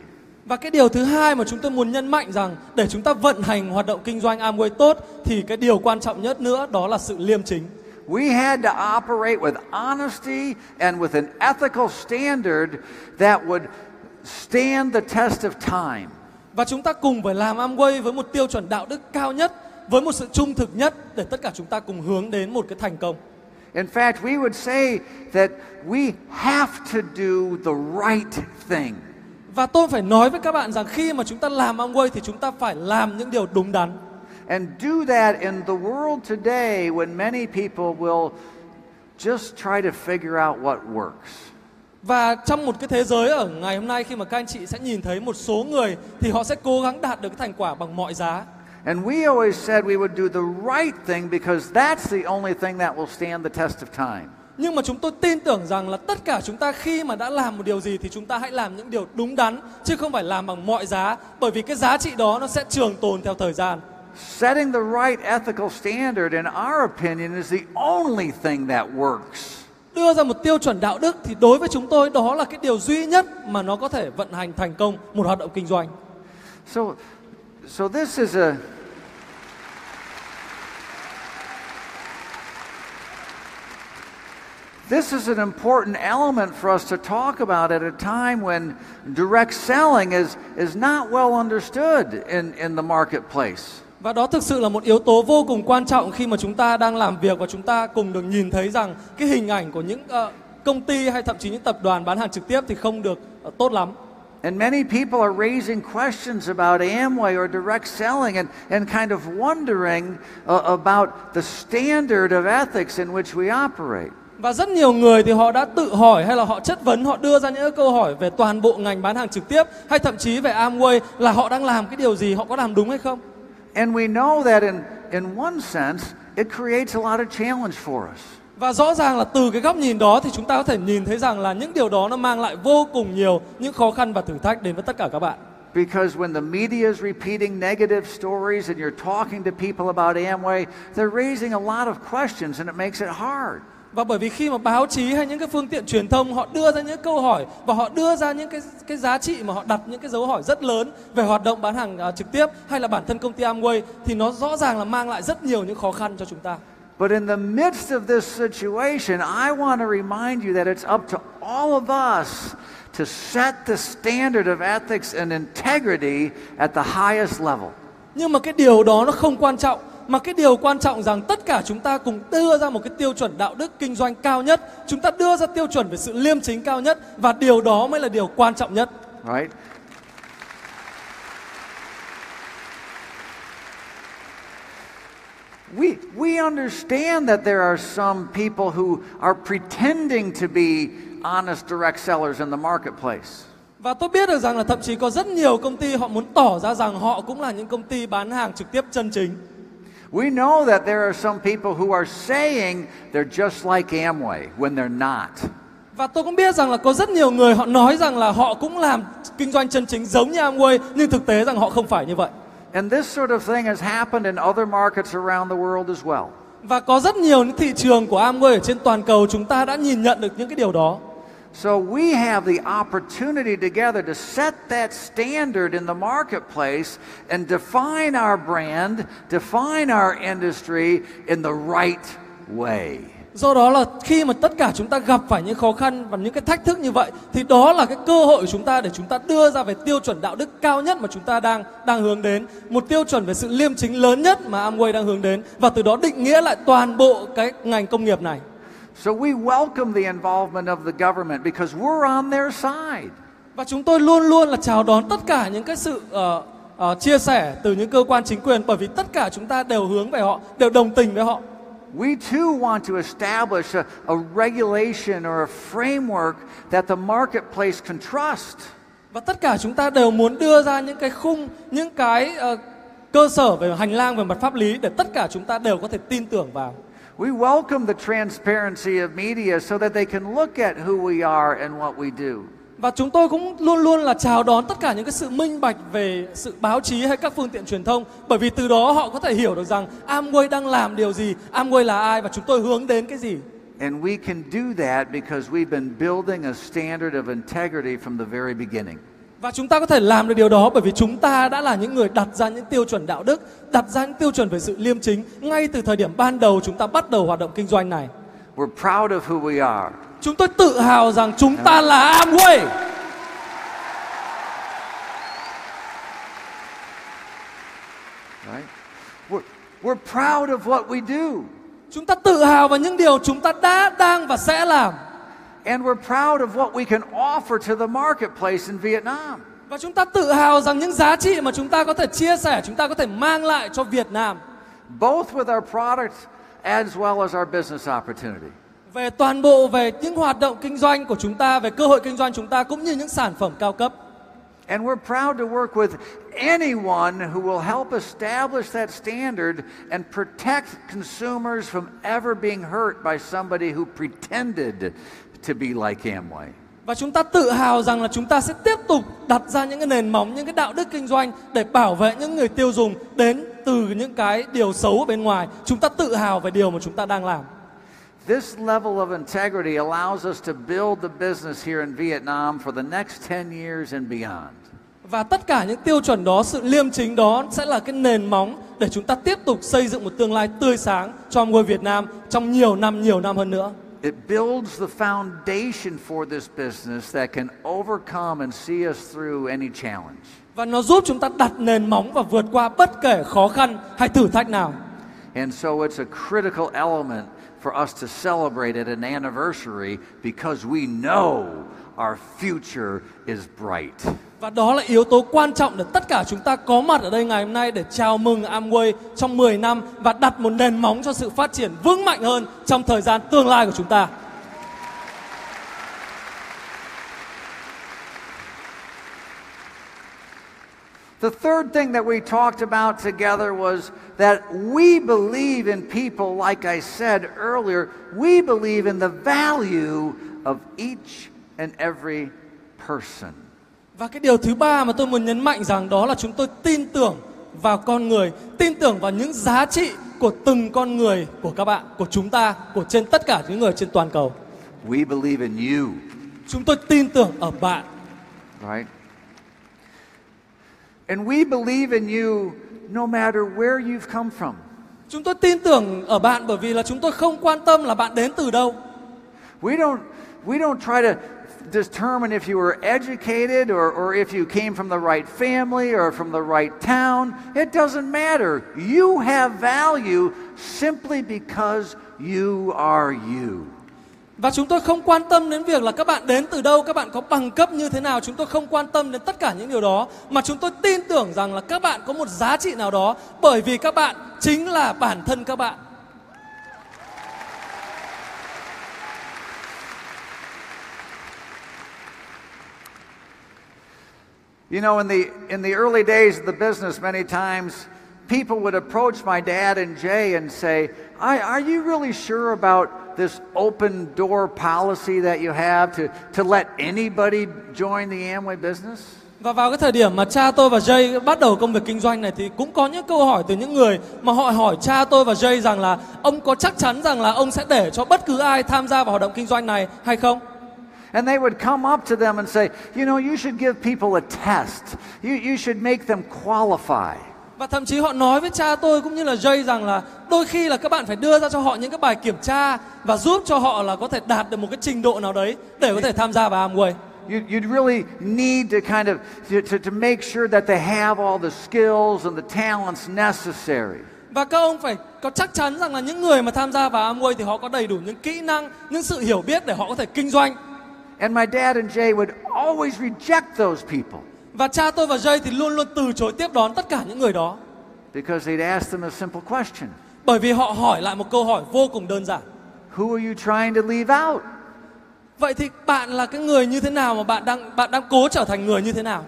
Và cái điều thứ hai mà chúng tôi muốn nhấn mạnh rằng để chúng ta vận hành hoạt động kinh doanh Amway tốt thì cái điều quan trọng nhất nữa đó là sự liêm chính. We had to operate with honesty and with an ethical standard that would stand the test of time. Và chúng ta cùng phải làm Amway với một tiêu chuẩn đạo đức cao nhất, với một sự trung thực nhất để tất cả chúng ta cùng hướng đến một cái thành công. In fact, we would say that we have to do the right thing. Và tôi phải nói với các bạn rằng khi mà chúng ta làm Amway thì chúng ta phải làm những điều đúng đắn. And do that in the world today when many people will just try to figure out what works. Và trong một cái thế giới ở ngày hôm nay khi mà các anh chị sẽ nhìn thấy một số người thì họ sẽ cố gắng đạt được cái thành quả bằng mọi giá. And we always said we would do the right thing because that's the only thing that will stand the test of time. Nhưng mà chúng tôi tin tưởng rằng là tất cả chúng ta khi mà đã làm một điều gì thì chúng ta hãy làm những điều đúng đắn chứ không phải làm bằng mọi giá bởi vì cái giá trị đó nó sẽ trường tồn theo thời gian. Setting the right ethical standard, in our opinion, is the only thing that works. Đưa ra một tiêu chuẩn đạo đức thì đối với chúng tôi đó là cái điều duy nhất mà nó có thể vận hành thành công một hoạt động kinh doanh. So, so this is a This is an important element for us to talk about at a time when direct selling is, is not well understood in, in the marketplace. Và đó thực sự là một yếu tố vô cùng quan trọng khi mà chúng ta đang làm việc và chúng ta cùng được nhìn thấy rằng cái hình ảnh của những ờ, công ty hay thậm chí những tập đoàn bán hàng trực tiếp thì không được ờ, tốt lắm. And many people are raising questions about Amway or direct selling and, and kind of wondering uh, about the standard of ethics in which we operate. Và rất nhiều người thì họ đã tự hỏi hay là họ chất vấn, họ đưa ra những câu hỏi về toàn bộ ngành bán hàng trực tiếp hay thậm chí về Amway là họ đang làm cái điều gì, họ có làm đúng hay không? And we know that in, in one sense, it creates a lot of challenge for us. Và rõ ràng là từ cái góc nhìn đó thì chúng ta có thể nhìn thấy rằng là những điều đó nó mang lại vô cùng nhiều những khó khăn và thử thách đến với tất cả các bạn. Because when the media is repeating negative stories and you're talking to people about Amway, they're raising a lot of questions and it makes it hard. Và bởi vì khi mà báo chí hay những cái phương tiện truyền thông họ đưa ra những câu hỏi và họ đưa ra những cái cái giá trị mà họ đặt những cái dấu hỏi rất lớn về hoạt động bán hàng à, trực tiếp hay là bản thân công ty Amway thì nó rõ ràng là mang lại rất nhiều những khó khăn cho chúng ta. But in the midst of this situation, I want to remind you that it's up to all of us to set the standard of ethics and integrity at the highest level. Nhưng mà cái điều đó nó không quan trọng mà cái điều quan trọng rằng tất cả chúng ta cùng đưa ra một cái tiêu chuẩn đạo đức kinh doanh cao nhất, chúng ta đưa ra tiêu chuẩn về sự liêm chính cao nhất và điều đó mới là điều quan trọng nhất. right? We, we understand that there are some people who are pretending to be honest direct sellers in the marketplace. Và tôi biết được rằng là thậm chí có rất nhiều công ty họ muốn tỏ ra rằng họ cũng là những công ty bán hàng trực tiếp chân chính. We know that there are some people who are saying they're just like Amway when they're not. Và tôi cũng biết rằng là có rất nhiều người họ nói rằng là họ cũng làm kinh doanh chân chính giống như Amway nhưng thực tế rằng họ không phải như vậy. And this sort of thing has happened in other markets around the world as well. Và có rất nhiều những thị trường của Amway ở trên toàn cầu chúng ta đã nhìn nhận được những cái điều đó. So we have the opportunity together to set that standard in the marketplace and define our brand, define our industry in the right way. Do đó là khi mà tất cả chúng ta gặp phải những khó khăn và những cái thách thức như vậy thì đó là cái cơ hội của chúng ta để chúng ta đưa ra về tiêu chuẩn đạo đức cao nhất mà chúng ta đang đang hướng đến, một tiêu chuẩn về sự liêm chính lớn nhất mà Amway đang hướng đến và từ đó định nghĩa lại toàn bộ cái ngành công nghiệp này. So we welcome the involvement of the government because we're on their side. Và chúng tôi luôn luôn là chào đón tất cả những cái sự ờ, ờ, chia sẻ từ những cơ quan chính quyền bởi vì tất cả chúng ta đều hướng về họ, đều đồng tình với họ. We too want to establish a, a regulation or a framework that the marketplace can trust. Và tất cả chúng ta đều muốn đưa ra những cái khung, những cái ờ, cơ sở về hành lang về mặt pháp lý để tất cả chúng ta đều có thể tin tưởng vào. We welcome the transparency of media so that they can look at who we are and what we do. Và chúng tôi cũng luôn luôn là chào đón tất cả những cái sự minh bạch về sự báo chí hay các phương tiện truyền thông bởi vì từ đó họ có thể hiểu được rằng Amway đang làm điều gì, Amway là ai và chúng tôi hướng đến cái gì. And we can do that because we've been building a standard of integrity from the very beginning. Và chúng ta có thể làm được điều đó bởi vì chúng ta đã là những người đặt ra những tiêu chuẩn đạo đức, đặt ra những tiêu chuẩn về sự liêm chính ngay từ thời điểm ban đầu chúng ta bắt đầu hoạt động kinh doanh này. We're proud of who we are. Chúng tôi tự hào rằng chúng ta là Amway. Right? We're, we're proud of what we do. Chúng ta tự hào vào những điều chúng ta đã, đang và sẽ làm. And we're proud of what we can offer to the marketplace in Vietnam. Và chúng ta tự hào rằng những giá trị mà chúng ta có thể chia sẻ, chúng ta có thể mang lại cho Việt Nam. both with our products as well as our business opportunity. Về toàn bộ về những hoạt động kinh doanh của chúng ta, về cơ hội kinh doanh chúng ta cũng như những sản phẩm cao cấp. And we're proud to work with anyone who will help establish that standard and protect consumers from ever being hurt by somebody who pretended to be like Amway. Và chúng ta tự hào rằng là chúng ta sẽ tiếp tục đặt ra những cái nền móng, những cái đạo đức kinh doanh để bảo vệ những người tiêu dùng đến từ những cái điều xấu ở bên ngoài. Chúng ta tự hào về điều mà chúng ta đang làm. This level of integrity allows us to build the business here in Vietnam for the next 10 years and beyond. Và tất cả những tiêu chuẩn đó, sự liêm chính đó sẽ là cái nền móng để chúng ta tiếp tục xây dựng một tương lai tươi sáng cho ngôi Việt Nam trong nhiều năm, nhiều năm hơn nữa. It builds the foundation for this business that can overcome and see us through any challenge. Và nó giúp chúng ta đặt nền móng và vượt qua bất kể khó khăn hay thử thách nào. And so it's a critical element for us to celebrate at an anniversary because we know our future is bright. Và đó là yếu tố quan trọng để tất cả chúng ta có mặt ở đây ngày hôm nay để chào mừng Amway trong 10 năm và đặt một nền móng cho sự phát triển vững mạnh hơn trong thời gian tương lai của chúng ta. The third thing that we talked about together was that we believe in people, like I said earlier, we believe in the value of each and every person. Và cái điều thứ ba mà tôi muốn nhấn mạnh rằng đó là chúng tôi tin tưởng vào con người, tin tưởng vào những giá trị của từng con người của các bạn, của chúng ta, của trên tất cả những người trên toàn cầu. We believe in you, Chúng tôi tin tưởng ở bạn right? And we believe in you no matter where you've come from. Chúng tôi tin tưởng ở bạn bởi vì là chúng tôi không quan tâm là bạn đến từ đâu. We don't, we don't try to determine if you were educated or, or if you came from the right family or from the right town. It doesn't matter. You have value simply because you are you. Và chúng tôi không quan tâm đến việc là các bạn đến từ đâu, các bạn có bằng cấp như thế nào, chúng tôi không quan tâm đến tất cả những điều đó, mà chúng tôi tin tưởng rằng là các bạn có một giá trị nào đó bởi vì các bạn chính là bản thân các bạn. You know, in the, in the early days of the business, many times people would approach my dad and Jay and say, I, Are you really sure about this open door policy that you have to, to let anybody join the Amway business? Và vào cái thời điểm mà cha tôi và Jay bắt đầu công việc kinh doanh này thì cũng có những câu hỏi từ những người mà họ hỏi cha tôi và Jay rằng là ông có chắc chắn rằng là ông sẽ để cho bất cứ ai tham gia vào hoạt động kinh doanh này hay không? And they would come up to them and say, You know, you should give people a test, you, you should make them qualify. Và thậm chí họ nói với cha tôi cũng như là Jay rằng là đôi khi là các bạn phải đưa ra cho họ những cái bài kiểm tra và giúp cho họ là có thể đạt được một cái trình độ nào đấy để có thể tham gia vào Amway. You, you'd really need to kind of to, to, to make sure that they have all the skills and the talents necessary. Và các ông phải có chắc chắn rằng là những người mà tham gia vào Amway thì họ có đầy đủ những kỹ năng, những sự hiểu biết để họ có thể kinh doanh. And my dad and Jay would always reject those people Và cha tôi và Jay thì luôn luôn từ chối tiếp đón tất cả những người đó. because they'd ask them a simple question Bởi vì họ hỏi lại một câu hỏi vô cùng đơn giản. Who are you trying to leave out? Vậy thì bạn là cái người như thế nào mà bạn đang bạn đang cố trở thành người như thế nào?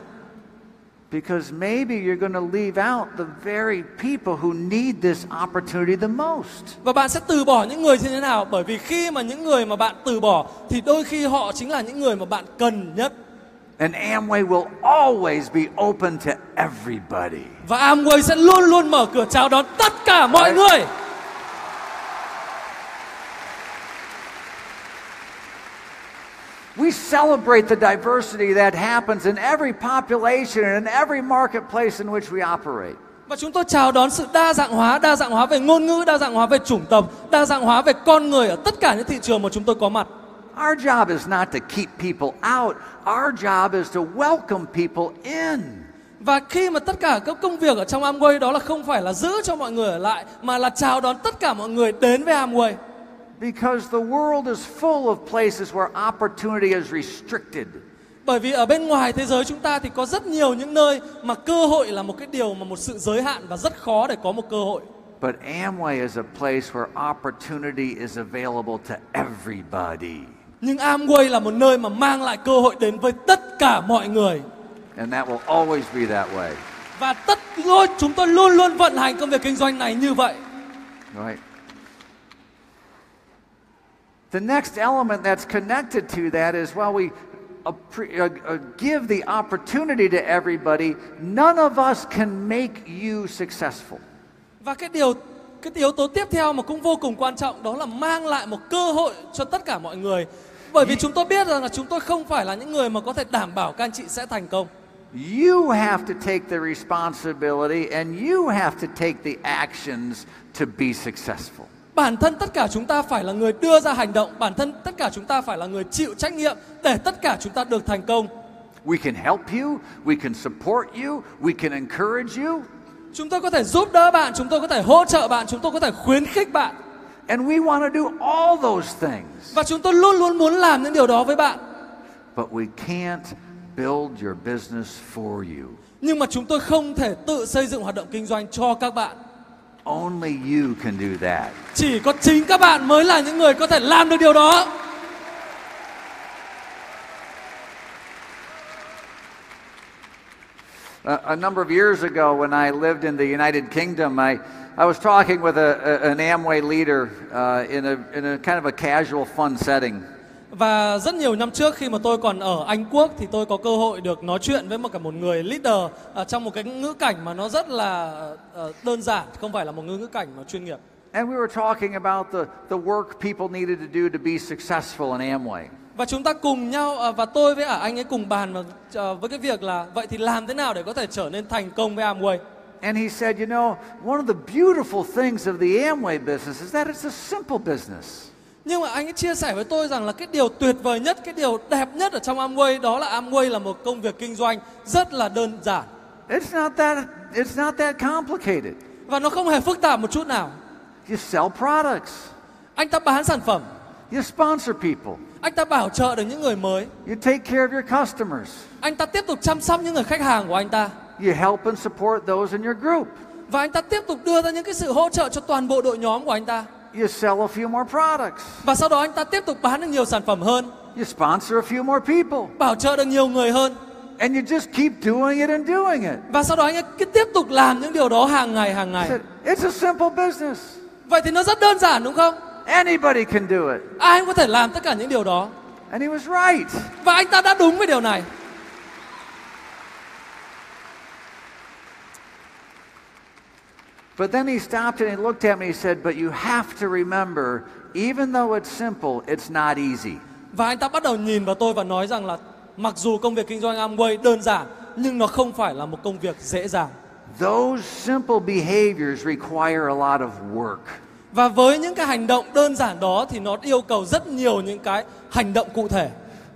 Because maybe you're going to leave out the very people who need this opportunity the most. Và bạn sẽ từ bỏ những người như thế nào? Bởi vì khi mà những người mà bạn từ bỏ thì đôi khi họ chính là những người mà bạn cần nhất. And Amway will always be open to everybody. Và Amway sẽ luôn luôn mở cửa chào đón tất cả mọi Đấy. người. We celebrate the diversity that happens in every population and in every marketplace in which we operate. Và chúng tôi chào đón sự đa dạng hóa, đa dạng hóa về ngôn ngữ, đa dạng hóa về chủng tộc, đa dạng hóa về con người ở tất cả những thị trường mà chúng tôi có mặt. Our job is not to keep people out, our job is to welcome people in. Và khi mà tất cả các công việc ở trong Amway đó là không phải là giữ cho mọi người ở lại mà là chào đón tất cả mọi người đến với Amway. Because the world is full of places where opportunity is restricted. Bởi vì ở bên ngoài thế giới chúng ta thì có rất nhiều những nơi mà cơ hội là một cái điều mà một sự giới hạn và rất khó để có một cơ hội. But Amway is a place where opportunity is available to everybody. Nhưng Amway là một nơi mà mang lại cơ hội đến với tất cả mọi người. And that will always be that way. Và tất luôn chúng tôi luôn luôn vận hành công việc kinh doanh này như vậy. Right? The next element that's connected to that is while we uh, uh, give the opportunity to everybody, none of us can make you successful. Và cái điều cái yếu tố tiếp theo mà cũng vô cùng quan trọng đó là mang lại một cơ hội cho tất cả mọi người. Bởi vì chúng tôi biết rằng là chúng tôi không phải là những người mà có thể đảm bảo các anh chị sẽ thành công. You have to take the responsibility and you have to take the actions to be successful. Bản thân tất cả chúng ta phải là người đưa ra hành động, bản thân tất cả chúng ta phải là người chịu trách nhiệm để tất cả chúng ta được thành công. We can help you, we can support you, we can encourage you, Chúng tôi có thể giúp đỡ bạn, chúng tôi có thể hỗ trợ bạn, chúng tôi có thể khuyến khích bạn. and we want to do all those things. Và chúng tôi luôn luôn muốn làm những điều đó với bạn. But we can't build your business for you. Nhưng mà chúng tôi không thể tự xây dựng hoạt động kinh doanh cho các bạn. Only you can do that. Chỉ có chính các bạn mới là những người có thể làm được điều đó. A, a number of years ago, when I lived in the United Kingdom, I, I was talking with a, a, an Amway leader uh, in, a, in a kind of a casual, fun setting. Và rất nhiều năm trước khi mà tôi còn ở Anh Quốc thì tôi có cơ hội được nói chuyện với một cả một người leader ở trong một cái ngữ cảnh mà nó rất là ờ, đơn giản, không phải là một ngữ cảnh mà chuyên nghiệp. And we were talking about the, the work people needed to do to be successful in Amway. Và chúng ta cùng nhau ờ, và tôi với cả anh ấy cùng bàn với cái việc là vậy thì làm thế nào để có thể trở nên thành công với Amway. And he said, You know, one of the beautiful things of the Amway business is that it's a simple business. Nhưng mà anh ấy chia sẻ với tôi rằng là cái điều tuyệt vời nhất, cái điều đẹp nhất ở trong Amway đó là Amway là một công việc kinh doanh rất là đơn giản. It's not that, it's not that complicated. và nó không hề phức tạp một chút nào. You sell products, Anh ta bán sản phẩm, you sponsor people, anh ta bảo trợ được những người mới, you take care of your customers, anh ta tiếp tục chăm sóc những người khách hàng của anh ta. You help and support those in your group, và anh ta tiếp tục đưa ra những cái sự hỗ trợ cho toàn bộ đội nhóm của anh ta. You sell a few more products, Và sau đó anh ta tiếp tục bán được nhiều sản phẩm hơn, you sponsor a few more people, bảo trợ được nhiều người hơn and you just keep doing it and doing it. và sau đó anh ấy cứ tiếp tục làm những điều đó hàng ngày hàng ngày. It's a simple business. Vậy thì nó rất đơn giản đúng không? Anybody can do it. Ai cũng có thể làm tất cả những điều đó. And he was right. Và anh ta đã đúng với điều này. But then he stopped and he looked at me and he said, But you have to remember, even though it's simple, it's not easy. Và anh ta bắt đầu nhìn vào tôi và nói rằng là mặc dù công việc kinh doanh Amway đơn giản nhưng nó không phải là một công việc dễ dàng. Those simple behaviors require a lot of work. Và với những cái hành động đơn giản đó thì nó yêu cầu rất nhiều những cái hành động cụ thể.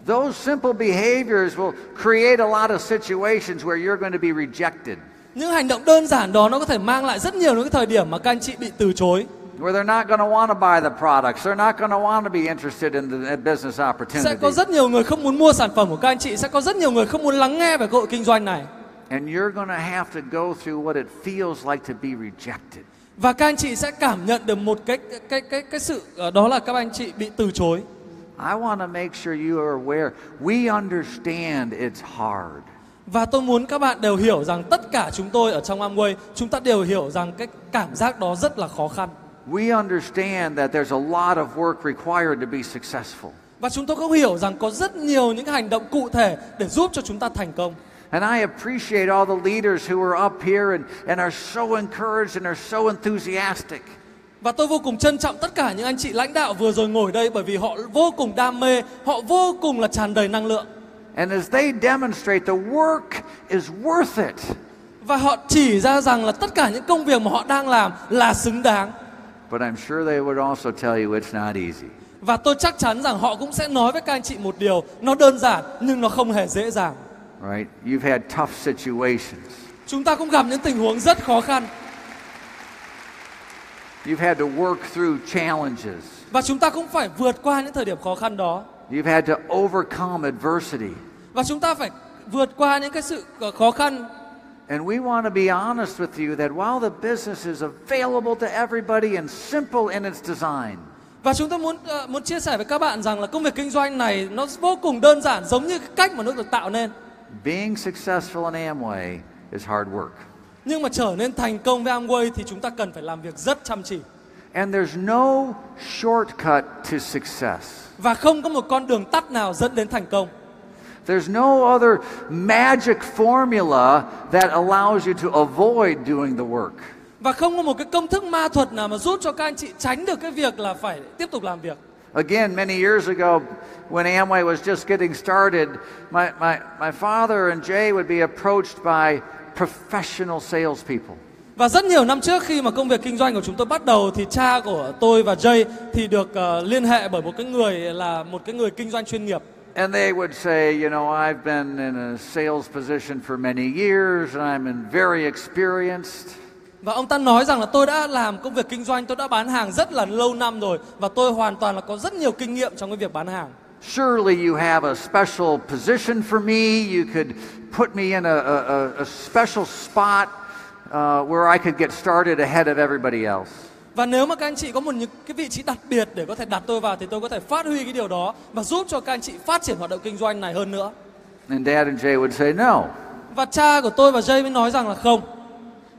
Those simple behaviors will create a lot of situations where you're going to be rejected, Những hành động đơn giản đó nó có thể mang lại rất nhiều những cái thời điểm mà các anh chị bị từ chối. where they're not going to want to buy the products. They're not going to want to be interested in the business Sẽ opportunity. có rất nhiều người không muốn mua sản phẩm của các anh chị, sẽ có rất nhiều người không muốn lắng nghe về cơ hội kinh doanh này. And you're going to have to go through what it feels like to be rejected. Và các anh chị sẽ cảm nhận được một cái cái cái cái sự ờ, đó là các anh chị bị từ chối. I want to make sure you are aware. We understand it's hard. Và tôi muốn các bạn đều hiểu rằng tất cả chúng tôi ở trong Amway, chúng ta đều hiểu rằng cái cảm giác đó rất là khó khăn. We understand that there's a lot of work required to be successful. Và chúng tôi cũng hiểu rằng có rất nhiều những hành động cụ thể để giúp cho chúng ta thành công. And I appreciate all the leaders who are up here and, and are so encouraged and are so enthusiastic. Và tôi vô cùng trân trọng tất cả những anh chị lãnh đạo vừa rồi ngồi đây bởi vì họ vô cùng đam mê, họ vô cùng là tràn đầy năng lượng. And as they demonstrate, the work is worth it. Và họ chỉ ra rằng là tất cả những công việc mà họ đang làm là xứng đáng. But I'm sure they would also tell you it's not easy. Và tôi chắc chắn rằng họ cũng sẽ nói với các anh chị một điều, nó đơn giản nhưng nó không hề dễ dàng. Right? You've had tough situations. Chúng ta cũng gặp những tình huống rất khó khăn You've had to work through challenges. và chúng ta cũng phải vượt qua những thời điểm khó khăn đó. You've had to overcome adversity. Và chúng ta phải vượt qua những cái sự ờ, khó khăn And we want to be honest with you that while the business is available to everybody and simple in its design, và chúng tôi muốn ờ, muốn chia sẻ với các bạn rằng là công việc kinh doanh này nó vô cùng đơn giản giống như cách mà nó được tạo nên. being successful in Amway is hard work. Nhưng mà trở nên thành công với Amway thì chúng ta cần phải làm việc rất chăm chỉ And there's no shortcut to success. Và không có một con đường tắt nào dẫn đến thành công. There's no other magic formula that allows you to avoid doing the work. Và không có một cái công thức ma thuật nào mà giúp cho các anh chị tránh được cái việc là phải tiếp tục làm việc. Again, many years ago, when Amway was just getting started, my, my, my father and Jay would be approached by professional salespeople. Và rất nhiều năm trước khi mà công việc kinh doanh của chúng tôi bắt đầu thì cha của tôi và Jay thì được ờ, liên hệ bởi một cái người là một cái người kinh doanh chuyên nghiệp. And they would say, you know, I've been in a sales position for many years and I'm very experienced. Và ông ta nói rằng là tôi đã làm công việc kinh doanh, tôi đã bán hàng rất là lâu năm rồi và tôi hoàn toàn là có rất nhiều kinh nghiệm trong cái việc bán hàng. Surely you have a special position for me. You could put me in a, a- a special spot uh, where I could get started ahead of everybody else. Và nếu mà các anh chị có một những cái vị trí đặc biệt để có thể đặt tôi vào thì tôi có thể phát huy cái điều đó và giúp cho các anh chị phát triển hoạt động kinh doanh này hơn nữa. And Dad and Jay would say, no. Và cha của tôi và Jay mới nói rằng là không.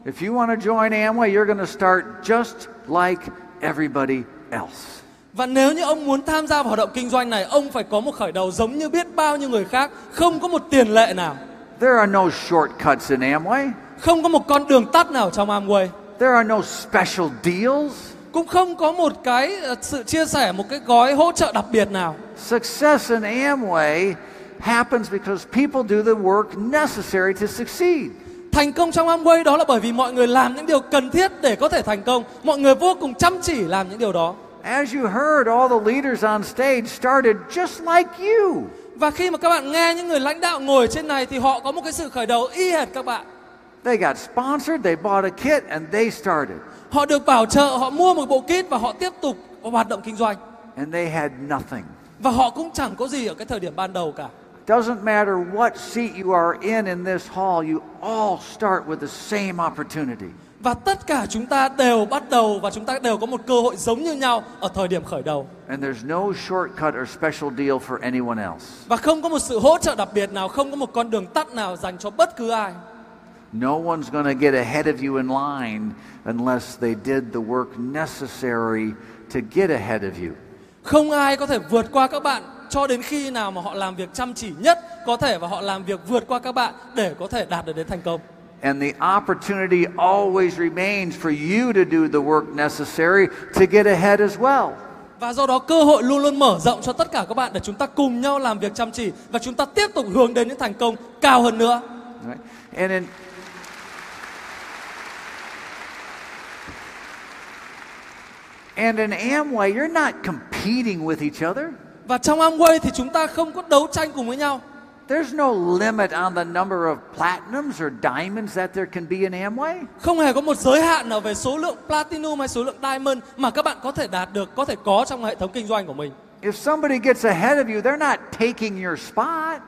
If you want to join Amway, you're going to start just like everybody else. Và nếu như ông muốn tham gia vào hoạt động kinh doanh này, ông phải có một khởi đầu giống như biết bao nhiêu người khác, không có một tiền lệ nào, There are no shortcuts in Amway. Không có một con đường tắt nào trong Amway, There are no special deals. cũng không có một cái ờ, sự chia sẻ, một cái gói hỗ trợ đặc biệt nào. Success in Amway happens because people do the work necessary to succeed. Thành công trong Amway đó là bởi vì mọi người làm những điều cần thiết để có thể thành công. Mọi người vô cùng chăm chỉ làm những điều đó. As you heard, all the leaders on stage started just like you. Và khi mà các bạn nghe những người lãnh đạo ngồi trên này thì họ có một cái sự khởi đầu y hệt các bạn. They got sponsored, they bought a kit, and they started. Họ được bảo trợ, họ mua một bộ kit và họ tiếp tục hoạt động kinh doanh. And they had nothing. Và họ cũng chẳng có gì ở cái thời điểm ban đầu cả. Doesn't matter what seat you are in in this hall, you all start with the same opportunity. Và tất cả chúng ta đều bắt đầu và chúng ta đều có một cơ hội giống như nhau ở thời điểm khởi đầu. And there's no shortcut or special deal for anyone else. Và không có một sự hỗ trợ đặc biệt nào, không có một con đường tắt nào dành cho bất cứ ai. No one's going to get ahead of you in line unless they did the work necessary to get ahead of you. Không ai có thể vượt qua các bạn cho đến khi nào mà họ làm việc chăm chỉ nhất có thể và họ làm việc vượt qua các bạn để có thể đạt được đến thành công. And the opportunity always remains for you to do the work necessary to get ahead as well. Và do đó cơ hội luôn luôn mở rộng cho tất cả các bạn để chúng ta cùng nhau làm việc chăm chỉ và chúng ta tiếp tục hướng đến những thành công cao hơn nữa. Right? And in And in Amway, you're not competing with each other. Và trong Amway thì chúng ta không có đấu tranh cùng với nhau. There's no limit on the number of platinums or diamonds that there can be in Amway. Không hề có một giới hạn nào về số lượng platinum hay số lượng diamond mà các bạn có thể đạt được, có thể có trong hệ thống kinh doanh của mình. If somebody gets ahead of you, they're not taking your spot.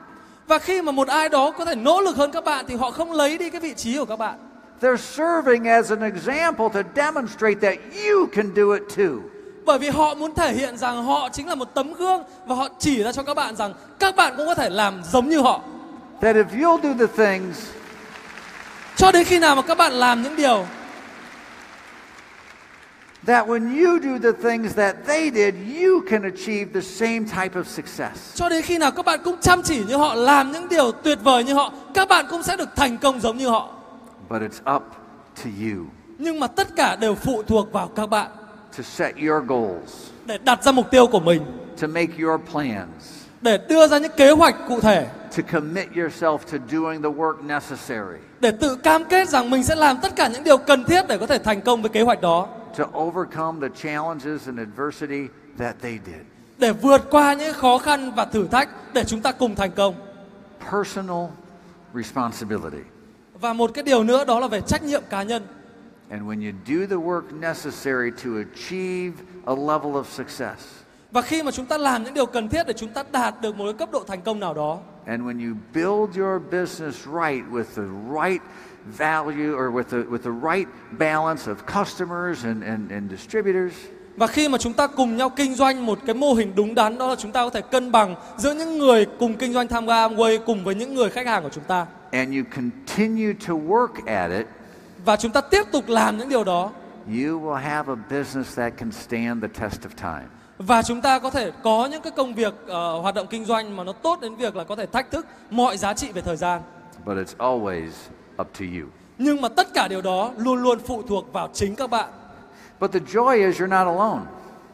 Và khi mà một ai đó có thể nỗ lực hơn các bạn thì họ không lấy đi cái vị trí của các bạn. They're serving as an example to demonstrate that you can do it too. Bởi vì họ muốn thể hiện rằng họ chính là một tấm gương và họ chỉ ra cho các bạn rằng các bạn cũng có thể làm giống như họ. That if you'll do the things Cho đến khi nào mà các bạn làm những điều that when you do the things that they did, you can achieve the same type of success. cho đến khi nào các bạn cũng chăm chỉ như họ, làm những điều tuyệt vời như họ, các bạn cũng sẽ được thành công giống như họ. But it's up to you Nhưng mà tất cả đều phụ thuộc vào các bạn to set your goals, để đặt ra mục tiêu của mình, to make your plans, để đưa ra những kế hoạch cụ thể, to commit yourself to doing the work necessary để tự cam kết rằng mình sẽ làm tất cả những điều cần thiết để có thể thành công với kế hoạch đó, to overcome the challenges and adversity that they did. để vượt qua những khó khăn và thử thách để chúng ta cùng thành công. Personal responsibility. Và một cái điều nữa đó là về trách nhiệm cá nhân. And when you do the work necessary to achieve a level of success, Và khi mà chúng ta làm những điều cần thiết để chúng ta đạt được một cái cấp độ thành công nào đó and when you build your business right with the right value or with the, with the right balance of customers and, and, and distributors, Và khi mà chúng ta cùng nhau kinh doanh một cái mô hình đúng đắn đó là chúng ta có thể cân bằng giữa những người cùng kinh doanh tham gia Amway cùng với những người khách hàng của chúng ta. And you continue to work at it, Và chúng ta tiếp tục làm những điều đó you will have a business that can stand the test of time. và chúng ta có thể có những cái công việc ờ, hoạt động kinh doanh mà nó tốt đến việc là có thể thách thức mọi giá trị về thời gian. But it's always up to you. Nhưng mà tất cả điều đó luôn luôn phụ thuộc vào chính các bạn. But the joy is you're not alone.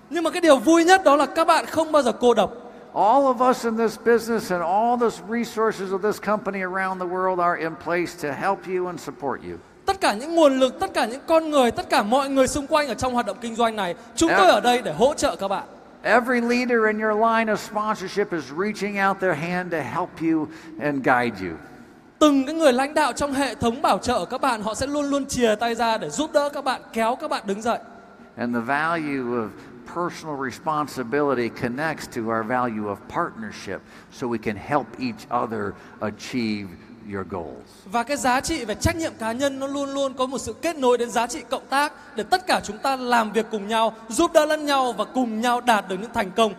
Nhưng mà cái điều vui nhất đó là các bạn không bao giờ cô độc. All of us in this business and all the resources of this company around the world are in place to help you and support you. Tất cả những nguồn lực, tất cả những con người, tất cả mọi người xung quanh ở trong hoạt động kinh doanh này, chúng tôi ở đây để hỗ trợ các bạn. Every leader in your line of sponsorship is reaching out their hand to help you and guide you. Từng cái người lãnh đạo trong hệ thống bảo trợ các bạn họ sẽ luôn luôn chìa tay ra để giúp đỡ các bạn, kéo các bạn đứng dậy. And the value of personal responsibility connects to our value of partnership so we can help each other achieve your goals. Và cái giá trị về trách nhiệm cá nhân nó luôn luôn có một sự kết nối đến giá trị cộng tác để tất cả chúng ta làm việc cùng nhau, giúp đỡ lẫn nhau và cùng nhau đạt được những thành công.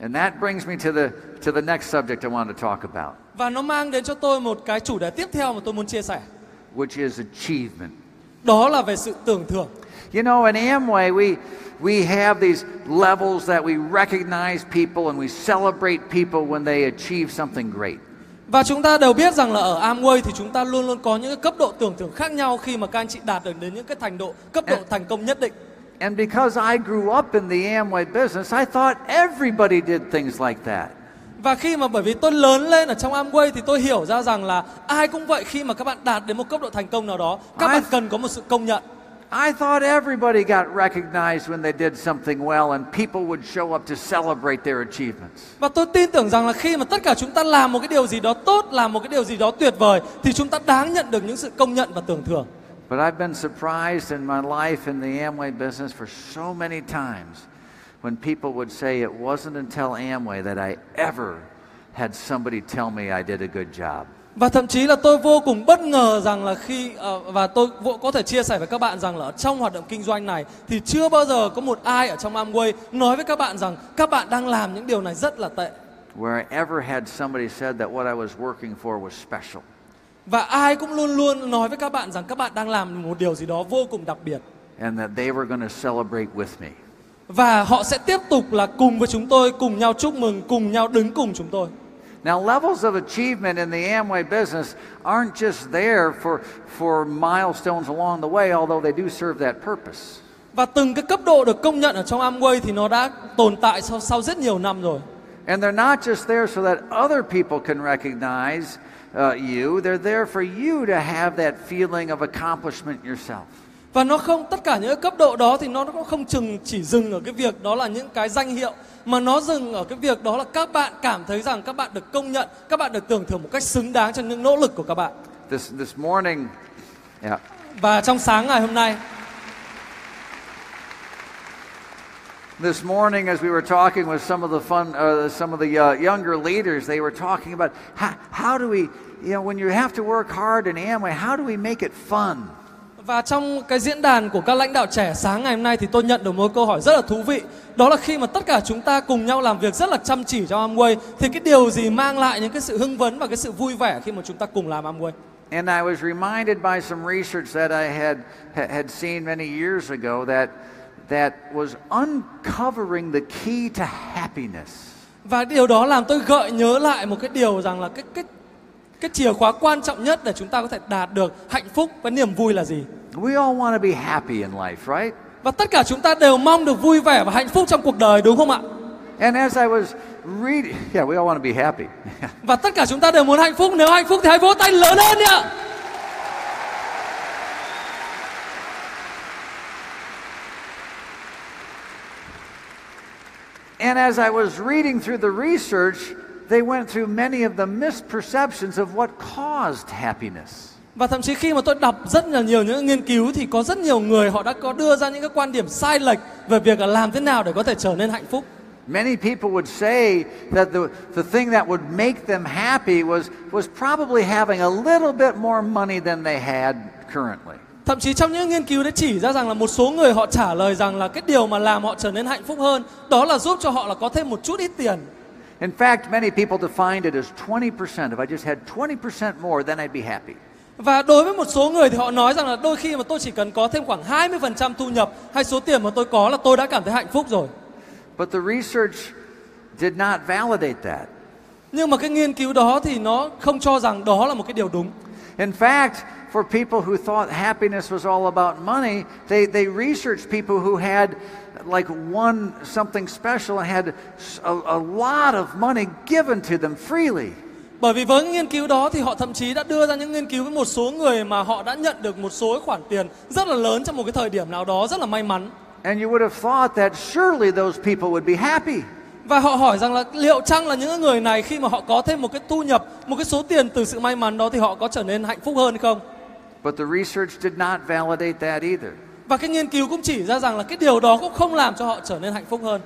And that brings me to the to the next subject I want to talk about, Và nó mang đến cho tôi một cái chủ đề tiếp theo mà tôi muốn chia sẻ. which is achievement. Đó là về sự tưởng thưởng. You know, in Amway, we we have these levels that we recognize people and we celebrate people when they achieve something great. Và chúng ta đều biết rằng là ở Amway thì chúng ta luôn luôn có những cái cấp độ tưởng thưởng khác nhau khi mà các anh chị đạt được đến những cái thành độ cấp độ thành công nhất định. And because I grew up in the Amway business, I thought everybody did things like that. Và khi mà bởi vì tôi lớn lên ở trong Amway thì tôi hiểu ra rằng là ai cũng vậy khi mà các bạn đạt đến một cấp độ thành công nào đó, các Ai- bạn cần có một sự công nhận. I thought everybody got recognized when they did something well and people would show up to celebrate their achievements. Và tôi tin tưởng rằng là khi mà tất cả chúng ta làm một cái điều gì đó tốt, làm một cái điều gì đó tuyệt vời thì chúng ta đáng nhận được những sự công nhận và tưởng thưởng. But I've been surprised in my life in the Amway business for so many times when people would say it wasn't until Amway that I ever had somebody tell me I did a good job. Và thậm chí là tôi vô cùng bất ngờ rằng là khi ờ, và tôi có thể chia sẻ với các bạn rằng là trong hoạt động kinh doanh này thì chưa bao giờ có một ai ở trong Amway nói với các bạn rằng các bạn đang làm những điều này rất là tệ. Where I ever had somebody said that what I was working for was special. Và ai cũng luôn luôn nói với các bạn rằng các bạn đang làm một điều gì đó vô cùng đặc biệt. and that they were going to celebrate with me. Và họ sẽ tiếp tục là cùng với chúng tôi, cùng nhau chúc mừng, cùng nhau đứng cùng chúng tôi. Now, levels of achievement in the Amway business aren't just there for, for milestones along the way, although they do serve that purpose. Và từng cái cấp độ được công nhận ở trong Amway thì nó đã tồn tại sau, sau rất nhiều năm rồi. And they're not just there so that other people can recognize uh, you, they're there for you to have that feeling of accomplishment yourself. Và nó không tất cả những cấp độ đó thì nó cũng không chừng chỉ dừng ở cái việc đó là những cái danh hiệu mà nó dừng ở cái việc đó là các bạn cảm thấy rằng các bạn được công nhận, các bạn được tưởng thưởng một cách xứng đáng cho những nỗ lực của các bạn. This, this morning, yeah, Và trong sáng ngày hôm nay This morning, as we were talking with some of the fun, uh, some of the uh, younger leaders, they were talking about how, how do we, you know, when you have to work hard in Amway, how do we make it fun? Và trong cái diễn đàn của các lãnh đạo trẻ sáng ngày hôm nay thì tôi nhận được một câu hỏi rất là thú vị. Đó là khi mà tất cả chúng ta cùng nhau làm việc rất là chăm chỉ trong Amway thì cái điều gì mang lại những cái sự hưng phấn và cái sự vui vẻ khi mà chúng ta cùng làm Amway? And I was reminded by some research that I had ha- had seen many years ago that that was uncovering the key to happiness. Và điều đó làm tôi gợi nhớ lại một cái điều rằng là cái cái cái chìa khóa quan trọng nhất để chúng ta có thể đạt được hạnh phúc và niềm vui là gì? We all want to be happy in life, right? Và tất cả chúng ta đều mong được vui vẻ và hạnh phúc trong cuộc đời đúng không ạ? And as I was reading, yeah, we all want to be happy. Và tất cả chúng ta đều muốn hạnh phúc. Nếu hạnh phúc thì hãy vỗ tay lớn hơn đi ạ. And as I was reading through the research, they went through many of the misperceptions of what caused happiness. Và thậm chí khi mà tôi đọc rất là nhiều những nghiên cứu thì có rất nhiều người họ đã có đưa ra những cái quan điểm sai lệch về việc là làm thế nào để có thể trở nên hạnh phúc. Many people would say that the, the thing that would make them happy was, was probably having a little bit more money than they had currently. Thậm chí trong những nghiên cứu đã chỉ ra rằng là một số người họ trả lời rằng là cái điều mà làm họ trở nên hạnh phúc hơn đó là giúp cho họ là có thêm một chút ít tiền. In fact, many people defined it as 20%. If I just had 20% more, then I'd be happy. Và đối với một số người thì họ nói rằng là đôi khi mà tôi chỉ cần có thêm khoảng 20% thu nhập hay số tiền mà tôi có là tôi đã cảm thấy hạnh phúc rồi. But the research did not validate that. Nhưng mà cái nghiên cứu đó thì nó không cho rằng đó là một cái điều đúng. In fact, for people who thought happiness was all about money, they, they researched people who had like one something special and had a lot of money given to them freely. Bởi vì với nghiên cứu đó thì họ thậm chí đã đưa ra những nghiên cứu với một số người mà họ đã nhận được một số khoản tiền rất là lớn trong một cái thời điểm nào đó rất là may mắn. And you would have thought that surely those people would be happy. Và họ hỏi rằng là liệu chăng là những người này khi mà họ có thêm một cái thu nhập, một cái số tiền từ sự may mắn đó thì họ có trở nên hạnh phúc hơn không? But the research did not validate that either. Và cái nghiên cứu cũng chỉ ra rằng là cái điều đó cũng không làm cho họ trở nên hạnh phúc hơn.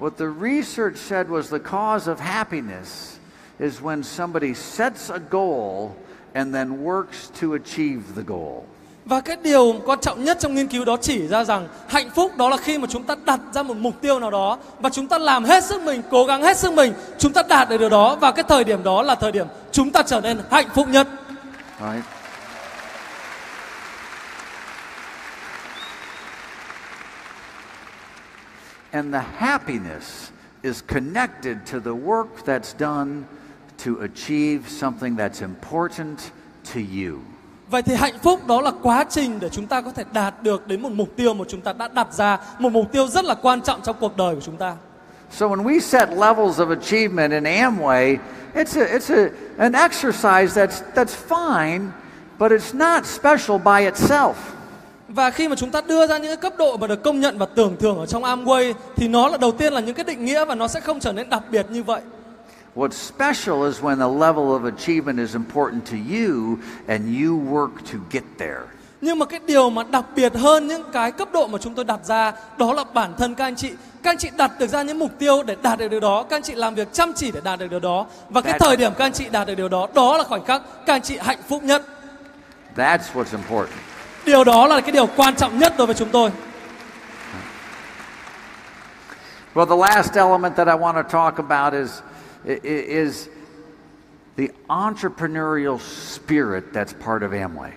What the research said was the cause of happiness is when somebody sets a goal and then works to achieve the goal. Và cái điều quan trọng nhất trong nghiên cứu đó chỉ ra rằng hạnh phúc đó là khi mà chúng ta đặt ra một mục tiêu nào đó và chúng ta làm hết sức mình, cố gắng hết sức mình, chúng ta đạt được điều đó và cái thời điểm đó là thời điểm chúng ta trở nên hạnh phúc nhất. Right? And the happiness is connected to the work that's done to achieve something that's important to you. Vậy thì hạnh phúc đó là quá trình để chúng ta có thể đạt được đến một mục tiêu mà chúng ta đã đặt ra, một mục tiêu rất là quan trọng trong cuộc đời của chúng ta. So when we set levels of achievement in Amway, it's a, it's a, an exercise that's, that's fine, but it's not special by itself. Và khi mà chúng ta đưa ra những cái cấp độ mà được công nhận và tưởng thưởng ở trong Amway thì nó là đầu tiên là những cái định nghĩa và nó sẽ không trở nên đặc biệt như vậy. What's special is when the level of achievement is important to you and you work to get there. Nhưng mà cái điều mà đặc biệt hơn những cái cấp độ mà chúng tôi đặt ra đó là bản thân các anh chị. Các anh chị đặt được ra những mục tiêu để đạt được điều đó, các anh chị làm việc chăm chỉ để đạt được điều đó và cái That- thời điểm các anh chị đạt được điều đó, đó là khoảnh khắc các anh chị hạnh phúc nhất. That's what's important. Điều đó là cái điều quan trọng nhất đối với chúng tôi. Well, the last element that I want to talk about is, is the entrepreneurial spirit that's part of Amway.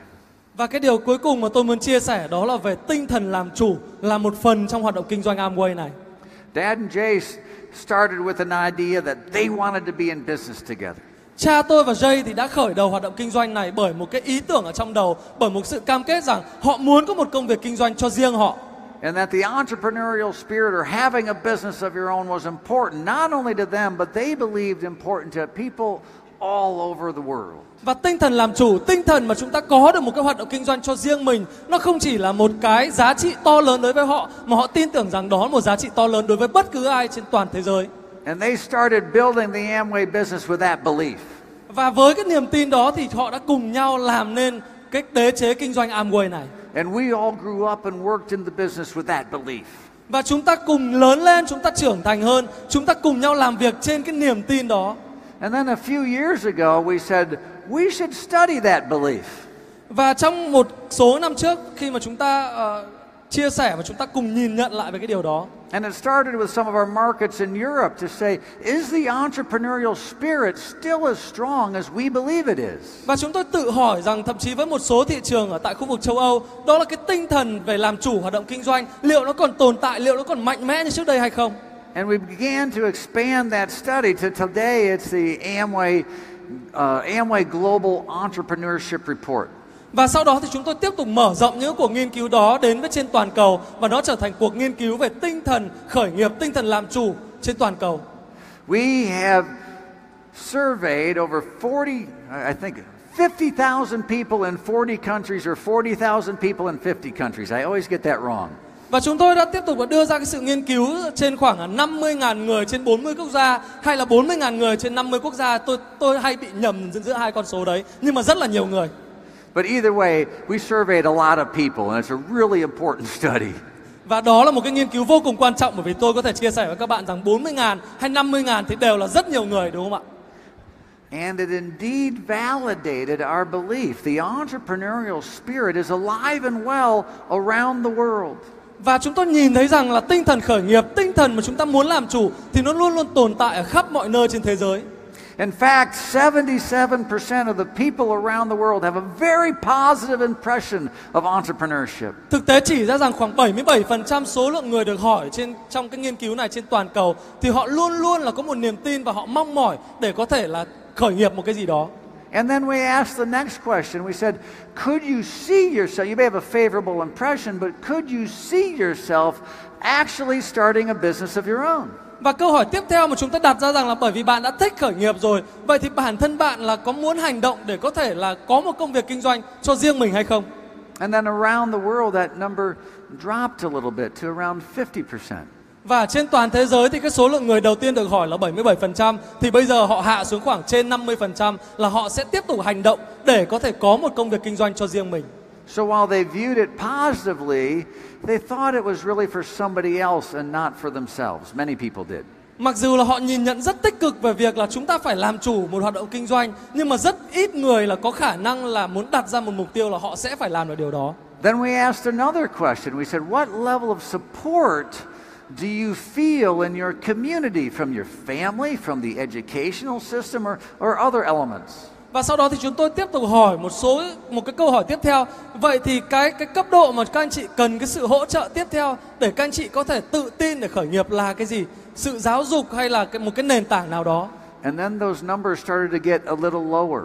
Và cái điều cuối cùng mà tôi muốn chia sẻ đó là về tinh thần làm chủ là một phần trong hoạt động kinh doanh Amway này. Dad and Jay started with an idea that they wanted to be in business together. Cha tôi và Jay thì đã khởi đầu hoạt động kinh doanh này bởi một cái ý tưởng ở trong đầu, bởi một sự cam kết rằng họ muốn có một công việc kinh doanh cho riêng họ. And that the entrepreneurial spirit or having a business of your own was important, not only to them, but they believed important to people all over the world. Và tinh thần làm chủ, tinh thần mà chúng ta có được một cái hoạt động kinh doanh cho riêng mình, nó không chỉ là một cái giá trị to lớn đối với họ, mà họ tin tưởng rằng đó là một giá trị to lớn đối với bất cứ ai trên toàn thế giới. And they started building the Amway business with that belief. Và với cái niềm tin đó thì họ đã cùng nhau làm nên cái đế chế kinh doanh Amway này. And we all grew up and worked in the business with that belief. Và chúng ta cùng lớn lên, chúng ta trưởng thành hơn, chúng ta cùng nhau làm việc trên cái niềm tin đó. And then a few years ago, we said, we should study that belief. Và trong một số năm trước khi mà chúng ta ờ, chia sẻ và chúng ta cùng nhìn nhận lại về cái điều đó And it started with some of our markets in Europe to say, is the entrepreneurial spirit still as strong as we believe it is? và chúng tôi tự hỏi rằng thậm chí với một số thị trường ở tại khu vực châu Âu đó là cái tinh thần về làm chủ hoạt động kinh doanh liệu nó còn tồn tại liệu nó còn mạnh mẽ như trước đây hay không And we began to expand that study to today it's the Amway, uh, Amway Global Entrepreneurship Report. Và sau đó thì chúng tôi tiếp tục mở rộng những cuộc nghiên cứu đó đến với trên toàn cầu và nó trở thành cuộc nghiên cứu về tinh thần khởi nghiệp tinh thần làm chủ trên toàn cầu We have surveyed over 40, I think, 50,000 people in 40 countries or 40,000 people in 50 countries. I always get that wrong. Và chúng tôi đã tiếp tục và đưa ra cái sự nghiên cứu trên khoảng 50.000 người trên 40 quốc gia hay là 40.000 người trên 50 quốc gia. Tôi tôi hay bị nhầm giữa hai con số đấy, nhưng mà rất là nhiều người. But either way, we surveyed a lot of people, and it's a really important study. Và đó là một cái nghiên cứu vô cùng quan trọng bởi vì tôi có thể chia sẻ với các bạn rằng 40.000 hay 50.000 thì đều là rất nhiều người đúng không ạ? And it indeed validated our belief. The entrepreneurial spirit is alive and well around the world. Và chúng tôi nhìn thấy rằng là tinh thần khởi nghiệp, tinh thần mà chúng ta muốn làm chủ thì nó luôn luôn tồn tại ở khắp mọi nơi trên thế giới. In fact, 77% of the people around the world have a very positive impression of entrepreneurship. Thực tế chỉ ra rằng khoảng 77% số lượng người được hỏi trên trong cái nghiên cứu này trên toàn cầu thì họ luôn luôn là có một niềm tin và họ mong mỏi để có thể là khởi nghiệp một cái gì đó. And then we asked the next question. We said, Could you see yourself? You may have a favorable impression, but could you see yourself actually starting a business of your own? Và câu hỏi tiếp theo mà chúng ta đặt ra rằng là bởi vì bạn đã thích khởi nghiệp rồi, vậy thì bản thân bạn là có muốn hành động để có thể là có một công việc kinh doanh cho riêng mình hay không? And then around the world, that number dropped a little bit to around 50%. Và trên toàn thế giới thì cái số lượng người đầu tiên được hỏi là 77% thì bây giờ họ hạ xuống khoảng trên 50% là họ sẽ tiếp tục hành động để có thể có một công việc kinh doanh cho riêng mình. So while they viewed it positively, they thought it was really for somebody else and not for themselves. Many people did. Mặc dù là họ nhìn nhận rất tích cực về việc là chúng ta phải làm chủ một hoạt động kinh doanh Nhưng mà rất ít người là có khả năng là muốn đặt ra một mục tiêu là họ sẽ phải làm được điều đó Then we asked another question. We said, What level of support do you feel in your community from your family, from the educational system, or, or other elements? Và sau đó thì chúng tôi tiếp tục hỏi một số một cái câu hỏi tiếp theo. Vậy thì cái cái cấp độ mà các anh chị cần cái sự hỗ trợ tiếp theo để các anh chị có thể tự tin để khởi nghiệp là cái gì? Sự giáo dục hay là cái, một cái nền tảng nào đó? And then those numbers started to get a little lower.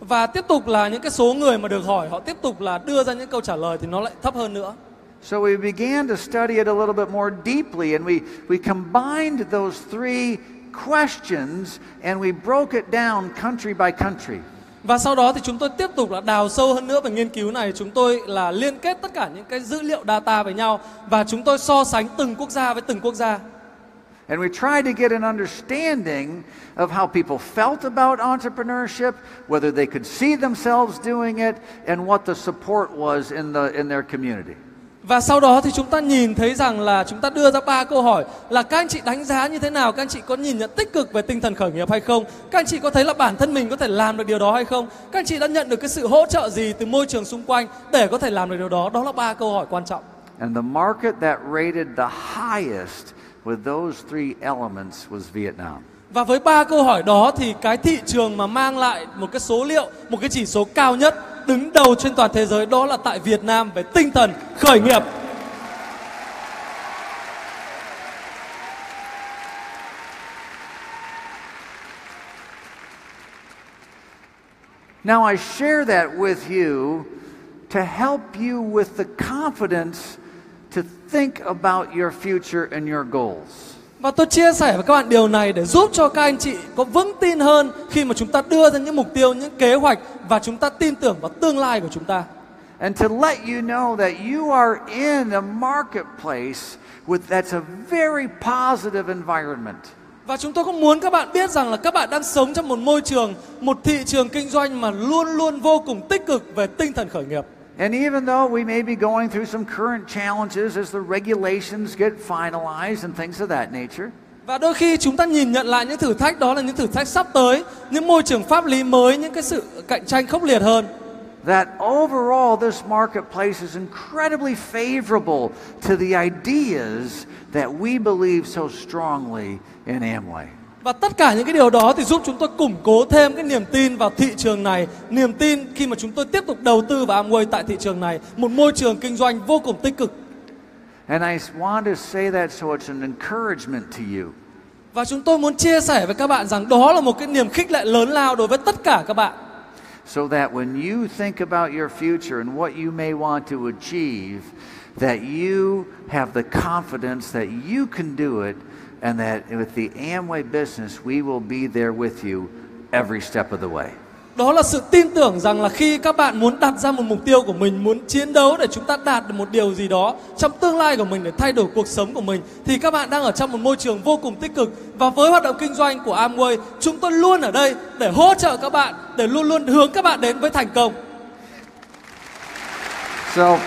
Và tiếp tục là những cái số người mà được hỏi họ tiếp tục là đưa ra những câu trả lời thì nó lại thấp hơn nữa. So we began to study it a little bit more deeply, and we, we combined those three questions and we broke it down country by country. Và sau đó thì chúng tôi tiếp tục là đào sâu hơn nữa về nghiên cứu này. Chúng tôi là liên kết tất cả những cái dữ liệu data với nhau và chúng tôi so sánh từng quốc gia với từng quốc gia. And we tried to get an understanding of how people felt about entrepreneurship, whether they could see themselves doing it, and what the support was in, the, in their community. Và sau đó thì chúng ta nhìn thấy rằng là chúng ta đưa ra ba câu hỏi là các anh chị đánh giá như thế nào, các anh chị có nhìn nhận tích cực về tinh thần khởi nghiệp hay không? Các anh chị có thấy là bản thân mình có thể làm được điều đó hay không? Các anh chị đã nhận được cái sự hỗ trợ gì từ môi trường xung quanh để có thể làm được điều đó? Đó là ba câu hỏi quan trọng. And the market that rated the highest with those three elements was Vietnam. Và với ba câu hỏi đó thì cái thị trường mà mang lại một cái số liệu, một cái chỉ số cao nhất đứng đầu trên toàn thế giới đó là tại Việt Nam về tinh thần khởi nghiệp. Now, I share that with you to help you with the confidence to think about your future and your goals. Và tôi chia sẻ với các bạn điều này để giúp cho các anh chị có vững tin hơn khi mà chúng ta đưa ra những mục tiêu, những kế hoạch và chúng ta tin tưởng vào tương lai của chúng ta. And to let you know that you are in a marketplace with that's a very positive environment. Và chúng tôi cũng muốn các bạn biết rằng là các bạn đang sống trong một môi trường, một thị trường kinh doanh mà luôn luôn vô cùng tích cực về tinh thần khởi nghiệp. And even though we may be going through some current challenges as the regulations get finalized and things of that nature, Và đôi khi chúng ta nhìn nhận lại những thử thách đó là những thử thách sắp tới, những môi trường pháp lý mới, những cái sự cạnh tranh khốc liệt hơn. that overall this marketplace is incredibly favorable to the ideas that we believe so strongly in Amway. Và tất cả những cái điều đó thì giúp chúng tôi củng cố thêm cái niềm tin vào thị trường này, niềm tin khi mà chúng tôi tiếp tục đầu tư vào Amway tại thị trường này, một môi trường kinh doanh vô cùng tích cực. And I want to say that so it's an encouragement to you. Và chúng tôi muốn chia sẻ với các bạn rằng đó là một cái niềm khích lệ lớn lao đối với tất cả các bạn. so that when you think about your future and what you may want to achieve, that you have the confidence that you can do it, and that with the Amway business, we will be there with you every step of the way. Đó là sự tin tưởng rằng là khi các bạn muốn đặt ra một mục tiêu của mình, muốn chiến đấu để chúng ta đạt được một điều gì đó trong tương lai của mình để thay đổi cuộc sống của mình thì các bạn đang ở trong một môi trường vô cùng tích cực và với hoạt động kinh doanh của Amway, chúng tôi luôn ở đây để hỗ trợ các bạn, để luôn luôn hướng các bạn đến với thành công. So,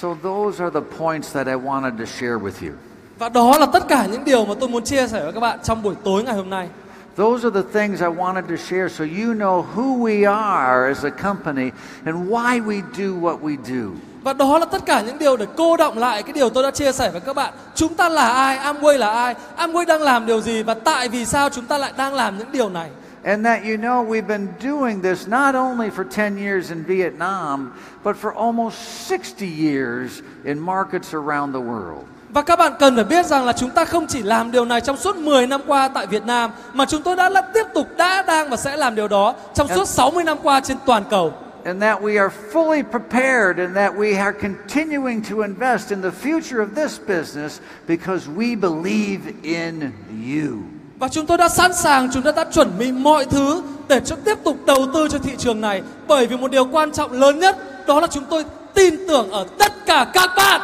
so those are the points that I wanted to share with you. Và đó là tất cả những điều mà tôi muốn chia sẻ với các bạn trong buổi tối ngày hôm nay. Those are the things I wanted to share so you know who we are as a company and why we do what we do. Và đó là tất cả những điều để cô động lại cái điều tôi đã chia sẻ với các bạn. Chúng ta là ai, Amway là ai, Amway đang làm điều gì và tại vì sao chúng ta lại đang làm những điều này. And that you know we've been doing this not only for 10 years in Vietnam, but for almost 60 years in markets around the world. Và các bạn cần phải biết rằng là chúng ta không chỉ làm điều này trong suốt 10 năm qua tại Việt Nam mà chúng tôi đã tiếp tục đã đang và sẽ làm điều đó trong suốt 60 năm qua trên toàn cầu. And that we are fully prepared and that we are continuing to invest in the future of this business because we believe in you. Và chúng tôi đã sẵn sàng, chúng ta đã chuẩn bị mọi thứ để cho tiếp tục đầu tư cho thị trường này bởi vì một điều quan trọng lớn nhất đó là chúng tôi tin tưởng ở tất cả các bạn.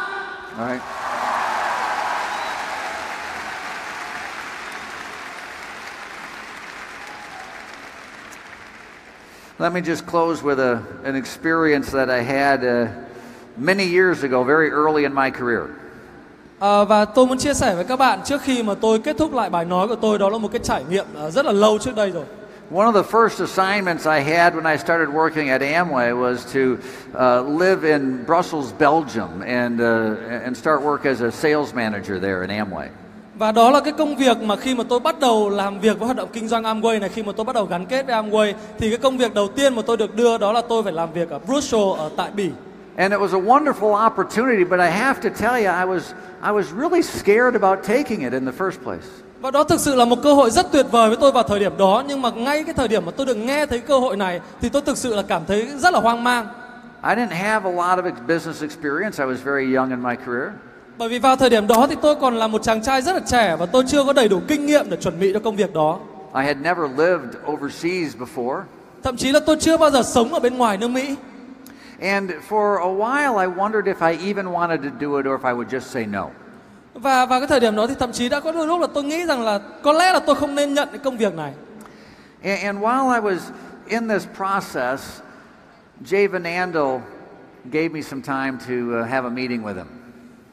Đấy. Let me just close with a, an experience that I had uh, many years ago, very early in my career. À, và tôi muốn chia sẻ với các bạn trước khi mà tôi kết thúc lại bài nói của tôi đó là một cái trải nghiệm à, rất là lâu trước đây rồi. One of the first assignments I had when I started working at Amway was to uh, live in Brussels, Belgium, and uh, and start work as a sales manager there in Amway. Và đó là cái công việc mà khi mà tôi bắt đầu làm việc với hoạt động kinh doanh Amway này khi mà tôi bắt đầu gắn kết với Amway thì cái công việc đầu tiên mà tôi được đưa đó là tôi phải làm việc ở Brussels ở tại Bỉ. And it was a wonderful opportunity, but I have to tell you, I was I was really scared about taking it in the first place. Và đó thực sự là một cơ hội rất tuyệt vời với tôi vào thời điểm đó nhưng mà ngay cái thời điểm mà tôi được nghe thấy cơ hội này thì tôi thực sự là cảm thấy rất là hoang mang. I didn't have a lot of business experience. I was very young in my career. Bởi vì vào thời điểm đó thì tôi còn là một chàng trai rất là trẻ và tôi chưa có đầy đủ kinh nghiệm để chuẩn bị cho công việc đó. I had never lived overseas before. Thậm chí là tôi chưa bao giờ sống ở bên ngoài nước Mỹ. And for a while, I wondered if I even wanted to do it or if I would just say no. Và vào cái thời điểm đó thì thậm chí đã có đôi lúc là tôi nghĩ rằng là có lẽ là tôi không nên nhận cái công việc này. And, and while I was in this process, Jay Van Andel gave me some time to uh, have a meeting with him.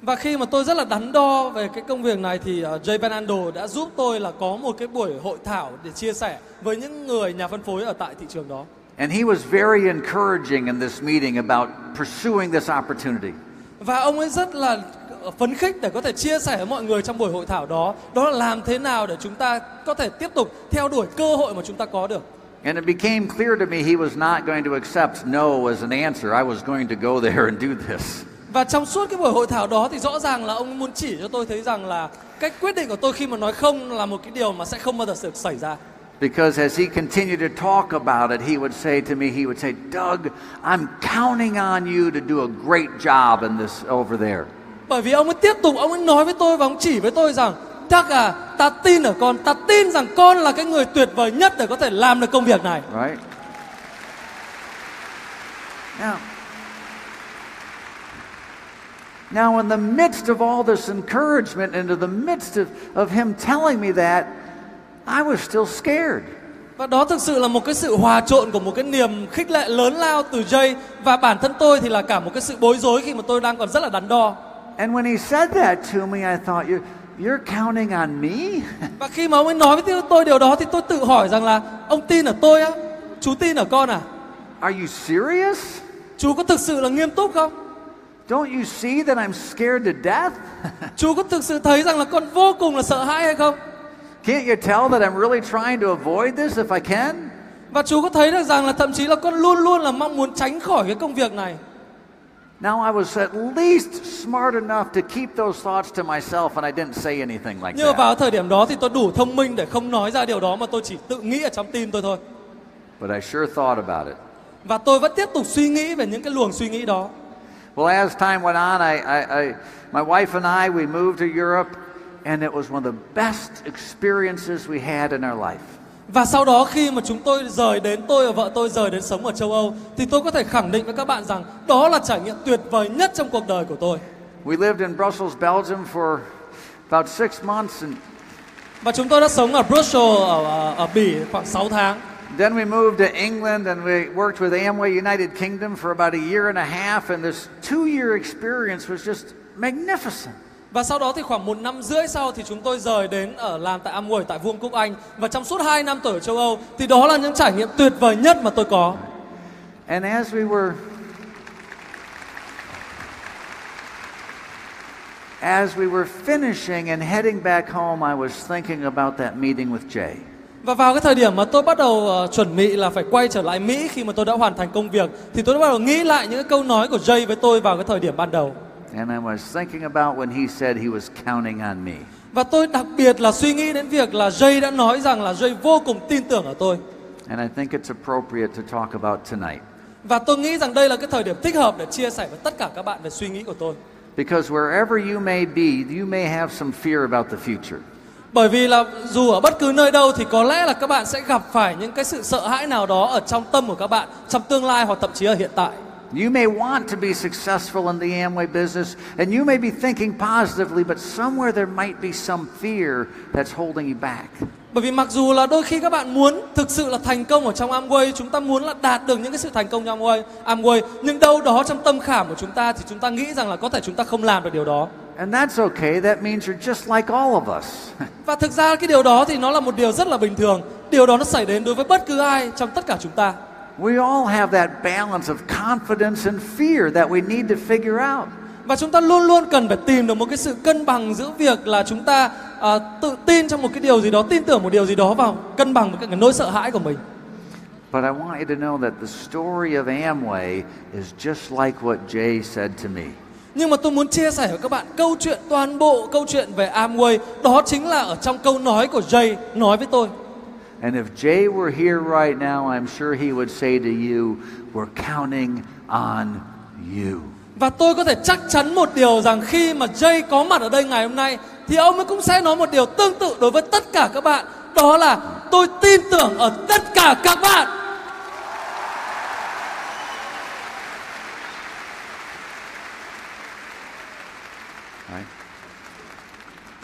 Và khi mà tôi rất là đắn đo về cái công việc này thì uh, Jay Van Andel đã giúp tôi là có một cái buổi hội thảo để chia sẻ với những người nhà phân phối ở tại thị trường đó. And he was very encouraging in this meeting about pursuing this opportunity. Và ông ấy rất là phấn khích để có thể chia sẻ với mọi người trong buổi hội thảo đó đó là làm thế nào để chúng ta có thể tiếp tục theo đuổi cơ hội mà chúng ta có được. And it became clear to me he was not going to accept no as an answer. I was going to go there and do this. Và trong suốt cái buổi hội thảo đó thì rõ ràng là ông muốn chỉ cho tôi thấy rằng là cách quyết định của tôi khi mà nói không là một cái điều mà sẽ không bao giờ được xảy ra. Because as he continued to talk about it, he would say to me, he would say, Doug, I'm counting on you to do a great job in this over there. Bởi vì ông ấy tiếp tục ông ấy nói với tôi và ông chỉ với tôi rằng Chắc à, ta tin ở con, ta tin rằng con là cái người tuyệt vời nhất để có thể làm được công việc này. Right? Now, now, in the midst of all this encouragement, into the midst of, of him telling me that, I was still scared. Và đó thực sự là một cái sự hòa trộn của một cái niềm khích lệ lớn lao từ Jay và bản thân tôi thì là cả một cái sự bối rối khi mà tôi đang còn rất là đắn đo. And when he said that to me, I thought, you're, you're counting on me? Và khi mà ông ấy nói với tôi điều đó thì tôi tự hỏi rằng là ông tin ở tôi á? Chú tin ở con à? Are you serious? Chú có thực sự là nghiêm túc không? Don't you see that I'm scared to death? Chú có thực sự thấy rằng là con vô cùng là sợ hãi hay không? Can't you tell that I'm really trying to avoid this if I can? Và chú có thấy được rằng là thậm chí là con luôn luôn là mong muốn tránh khỏi cái công việc này. Now, I was at least smart enough to keep those thoughts to myself, and I didn't say anything like Nhưng that. vào thời điểm đó thì tôi đủ thông minh để không nói ra điều đó mà tôi chỉ tự nghĩ ở trong tim tôi thôi. But I sure thought about it. Và tôi vẫn tiếp tục suy nghĩ về những cái luồng suy nghĩ đó. Well, as time went on, I, I, I, my wife and I, we moved to Europe, and it was one of the best experiences we had in our life. Và sau đó khi mà chúng tôi rời đến tôi và vợ tôi rời đến sống ở châu Âu thì tôi có thể khẳng định với các bạn rằng đó là trải nghiệm tuyệt vời nhất trong cuộc đời của tôi. We lived in Brussels, Belgium for about six months, and Và chúng tôi đã sống ở Brussels ở, ở, Bỉ khoảng 6 tháng. then we moved to England and we worked with Amway United Kingdom for about a year and a half, and this two year experience was just magnificent. Và sau đó thì khoảng một năm rưỡi sau thì chúng tôi rời đến ở làm tại Amway tại Vương quốc Anh và trong suốt 2 năm tôi ở châu Âu thì đó là những trải nghiệm tuyệt vời nhất mà tôi có. And as we were as we were finishing and heading back home, I was thinking about that meeting with Jay. Và vào cái thời điểm mà tôi bắt đầu ờ, chuẩn bị là phải quay trở lại Mỹ khi mà tôi đã hoàn thành công việc thì tôi đã bắt đầu nghĩ lại những cái câu nói của Jay với tôi vào cái thời điểm ban đầu. And I was thinking about when he said he was counting on me. Và tôi đặc biệt là suy nghĩ đến việc là Jay đã nói rằng là Jay vô cùng tin tưởng ở tôi. And I think it's appropriate to talk about tonight. Và tôi nghĩ rằng đây là cái thời điểm thích hợp để chia sẻ với tất cả các bạn về suy nghĩ của tôi. Because wherever you may be, you may have some fear about the future. Bởi vì là dù ở bất cứ nơi đâu thì có lẽ là các bạn sẽ gặp phải những cái sự sợ hãi nào đó ở trong tâm của các bạn trong tương lai hoặc thậm chí ở hiện tại. You may want to be successful in the Amway business, and you may be thinking positively, but somewhere there might be some fear that's holding you back. Bởi vì mặc dù là đôi khi các bạn muốn thực sự là thành công ở trong Amway, chúng ta muốn là đạt được những cái sự thành công trong Amway, Amway, nhưng đâu đó trong tâm khảm của chúng ta thì chúng ta nghĩ rằng là có thể chúng ta không làm được điều đó. And that's okay. That means you're just like all of us. Và thực ra cái điều đó thì nó là một điều rất là bình thường. Điều đó nó xảy đến đối với bất cứ ai trong tất cả chúng ta. We all have that balance of confidence and fear that we need to figure out. Và chúng ta luôn luôn cần phải tìm được một cái sự cân bằng giữa việc là chúng ta à, tự tin trong một cái điều gì đó, tin tưởng một điều gì đó vào cân bằng với cái nỗi sợ hãi của mình. But I want you to know that the story of Amway is just like what Jay said to me. Nhưng mà tôi muốn chia sẻ với các bạn câu chuyện toàn bộ câu chuyện về Amway đó chính là ở trong câu nói của Jay nói với tôi. And if Jay were here right now, I'm sure he would say to you, We're counting on you. Và tôi có thể chắc chắn một điều rằng khi mà Jay có mặt ở đây ngày hôm nay thì ông ấy cũng sẽ nói một điều tương tự đối với tất cả các bạn. Đó là tôi tin tưởng ở tất cả các bạn.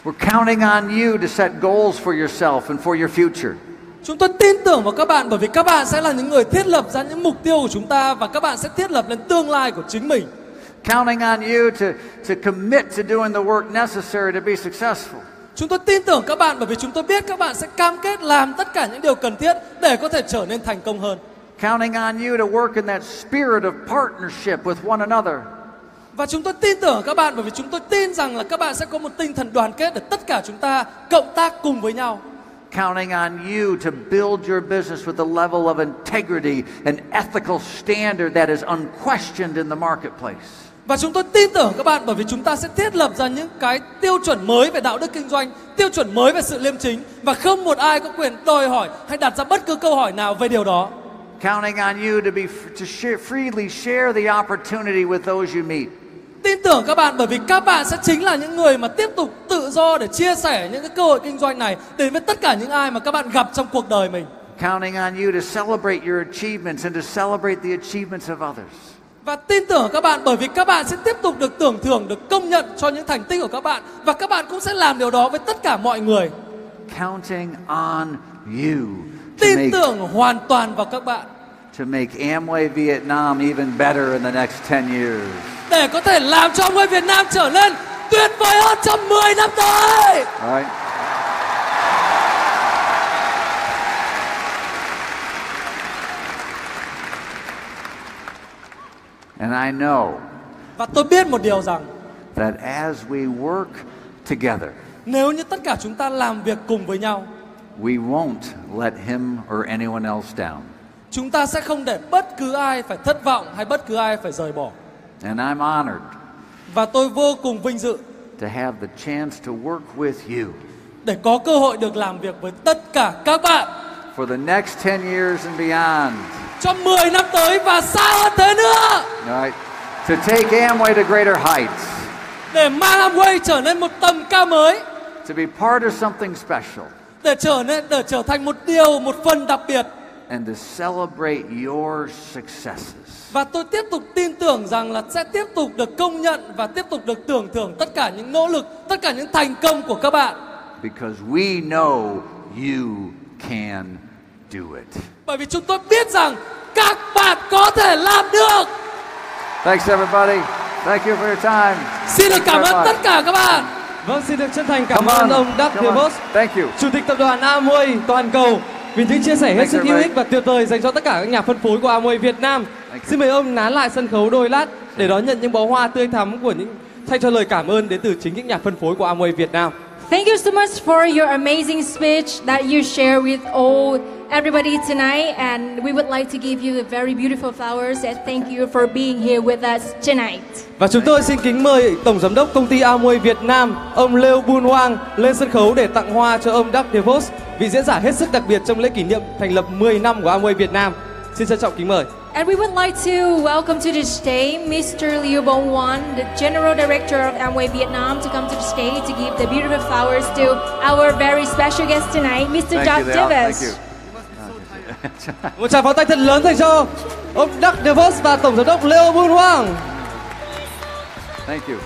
We're counting on you to set goals for yourself and for your future. Chúng tôi tin tưởng vào các bạn bởi vì các bạn sẽ là những người thiết lập ra những mục tiêu của chúng ta và các bạn sẽ thiết lập lên tương lai của chính mình. Counting on you to, to commit to doing the work necessary to be successful. Chúng tôi tin tưởng các bạn bởi vì chúng tôi biết các bạn sẽ cam kết làm tất cả những điều cần thiết để có thể trở nên thành công hơn. Counting on you to work in that spirit of partnership with one another. Và chúng tôi tin tưởng các bạn bởi vì chúng tôi tin rằng là các bạn sẽ có một tinh thần đoàn kết để tất cả chúng ta cộng tác cùng với nhau. Counting on you to build your business with a level of integrity and ethical standard that is unquestioned in the marketplace. Và chúng tôi tin tưởng các bạn bởi vì chúng ta sẽ thiết lập ra những cái tiêu chuẩn mới về đạo đức kinh doanh, tiêu chuẩn mới về sự liêm chính và không một ai có quyền đòi hỏi hay đặt ra bất cứ câu hỏi nào về điều đó. Counting on you to be to share, freely share the opportunity with those you meet. Tin tưởng các bạn bởi vì các bạn sẽ chính là những người mà tiếp tục tự do để chia sẻ những cái cơ hội kinh doanh này đến với tất cả những ai mà các bạn gặp trong cuộc đời mình. Counting on you to celebrate your achievements and to celebrate the achievements of others. Và tin tưởng các bạn bởi vì các bạn sẽ tiếp tục được tưởng thưởng, được công nhận cho những thành tích của các bạn và các bạn cũng sẽ làm điều đó với tất cả mọi người. Counting on you Tin tưởng hoàn toàn vào các bạn to make Amway Vietnam even better in the next 10 years. để có thể làm cho Amway Việt Nam trở nên tuyệt vời hơn trong 10 năm tới. All right? And I know Và tôi biết một điều rằng that as we work together, nếu như tất cả chúng ta làm việc cùng với nhau, we won't let him or anyone else down. Chúng ta sẽ không để bất cứ ai phải thất vọng hay bất cứ ai phải rời bỏ. And I'm honored Và tôi vô cùng vinh dự to have the chance to work with you để có cơ hội được làm việc với tất cả các bạn for the next 10 years and beyond. trong 10 năm tới và xa hơn thế nữa All right? To take Amway to greater heights, để mang Amway trở nên một tầm cao mới to be part of something special, để trở nên để trở thành một điều một phần đặc biệt and to celebrate your successes. và tôi tiếp tục tin tưởng rằng là sẽ tiếp tục được công nhận và tiếp tục được tưởng thưởng tất cả những nỗ lực tất cả những thành công của các bạn Because we know you can do it. bởi vì chúng tôi biết rằng các bạn có thể làm được Thanks, everybody. Thank you for your time. xin được cảm Thank you ơn tất cả các bạn Vâng, xin được chân thành cảm ơn ông Doug Thank you. Chủ tịch tập đoàn Amway toàn cầu vì những chia sẻ hết sức hữu ích và tuyệt vời dành cho tất cả các nhà phân phối của Amway Việt Nam. Xin mời ông nán lại sân khấu đôi lát để đón nhận những bó hoa tươi thắm của những thay cho lời cảm ơn đến từ chính những nhà phân phối của Amway Việt Nam. Thank you so much for your amazing speech that you share with all everybody tonight. And we would like to give you very beautiful flowers and thank you for being here with us tonight. Và chúng tôi xin kính mời Tổng Giám đốc Công ty Amway Việt Nam, ông Leo Bun Hoang lên sân khấu để tặng hoa cho ông Doug DeVos, vị diễn giả hết sức đặc biệt trong lễ kỷ niệm thành lập 10 năm của Amway Việt Nam. Xin trân trọng kính mời. And we would like to welcome to the stage Mr. Liu Bong Wan, the General Director of Amway Vietnam, to come to the stage to give the beautiful flowers to our very special guest tonight, Mr. Thank Doug you, Dale. Thank Davis. you. Một tràng pháo tay thật lớn dành cho ông Doug DeVos và Tổng Giám đốc Leo Moon Hoang. Thank you.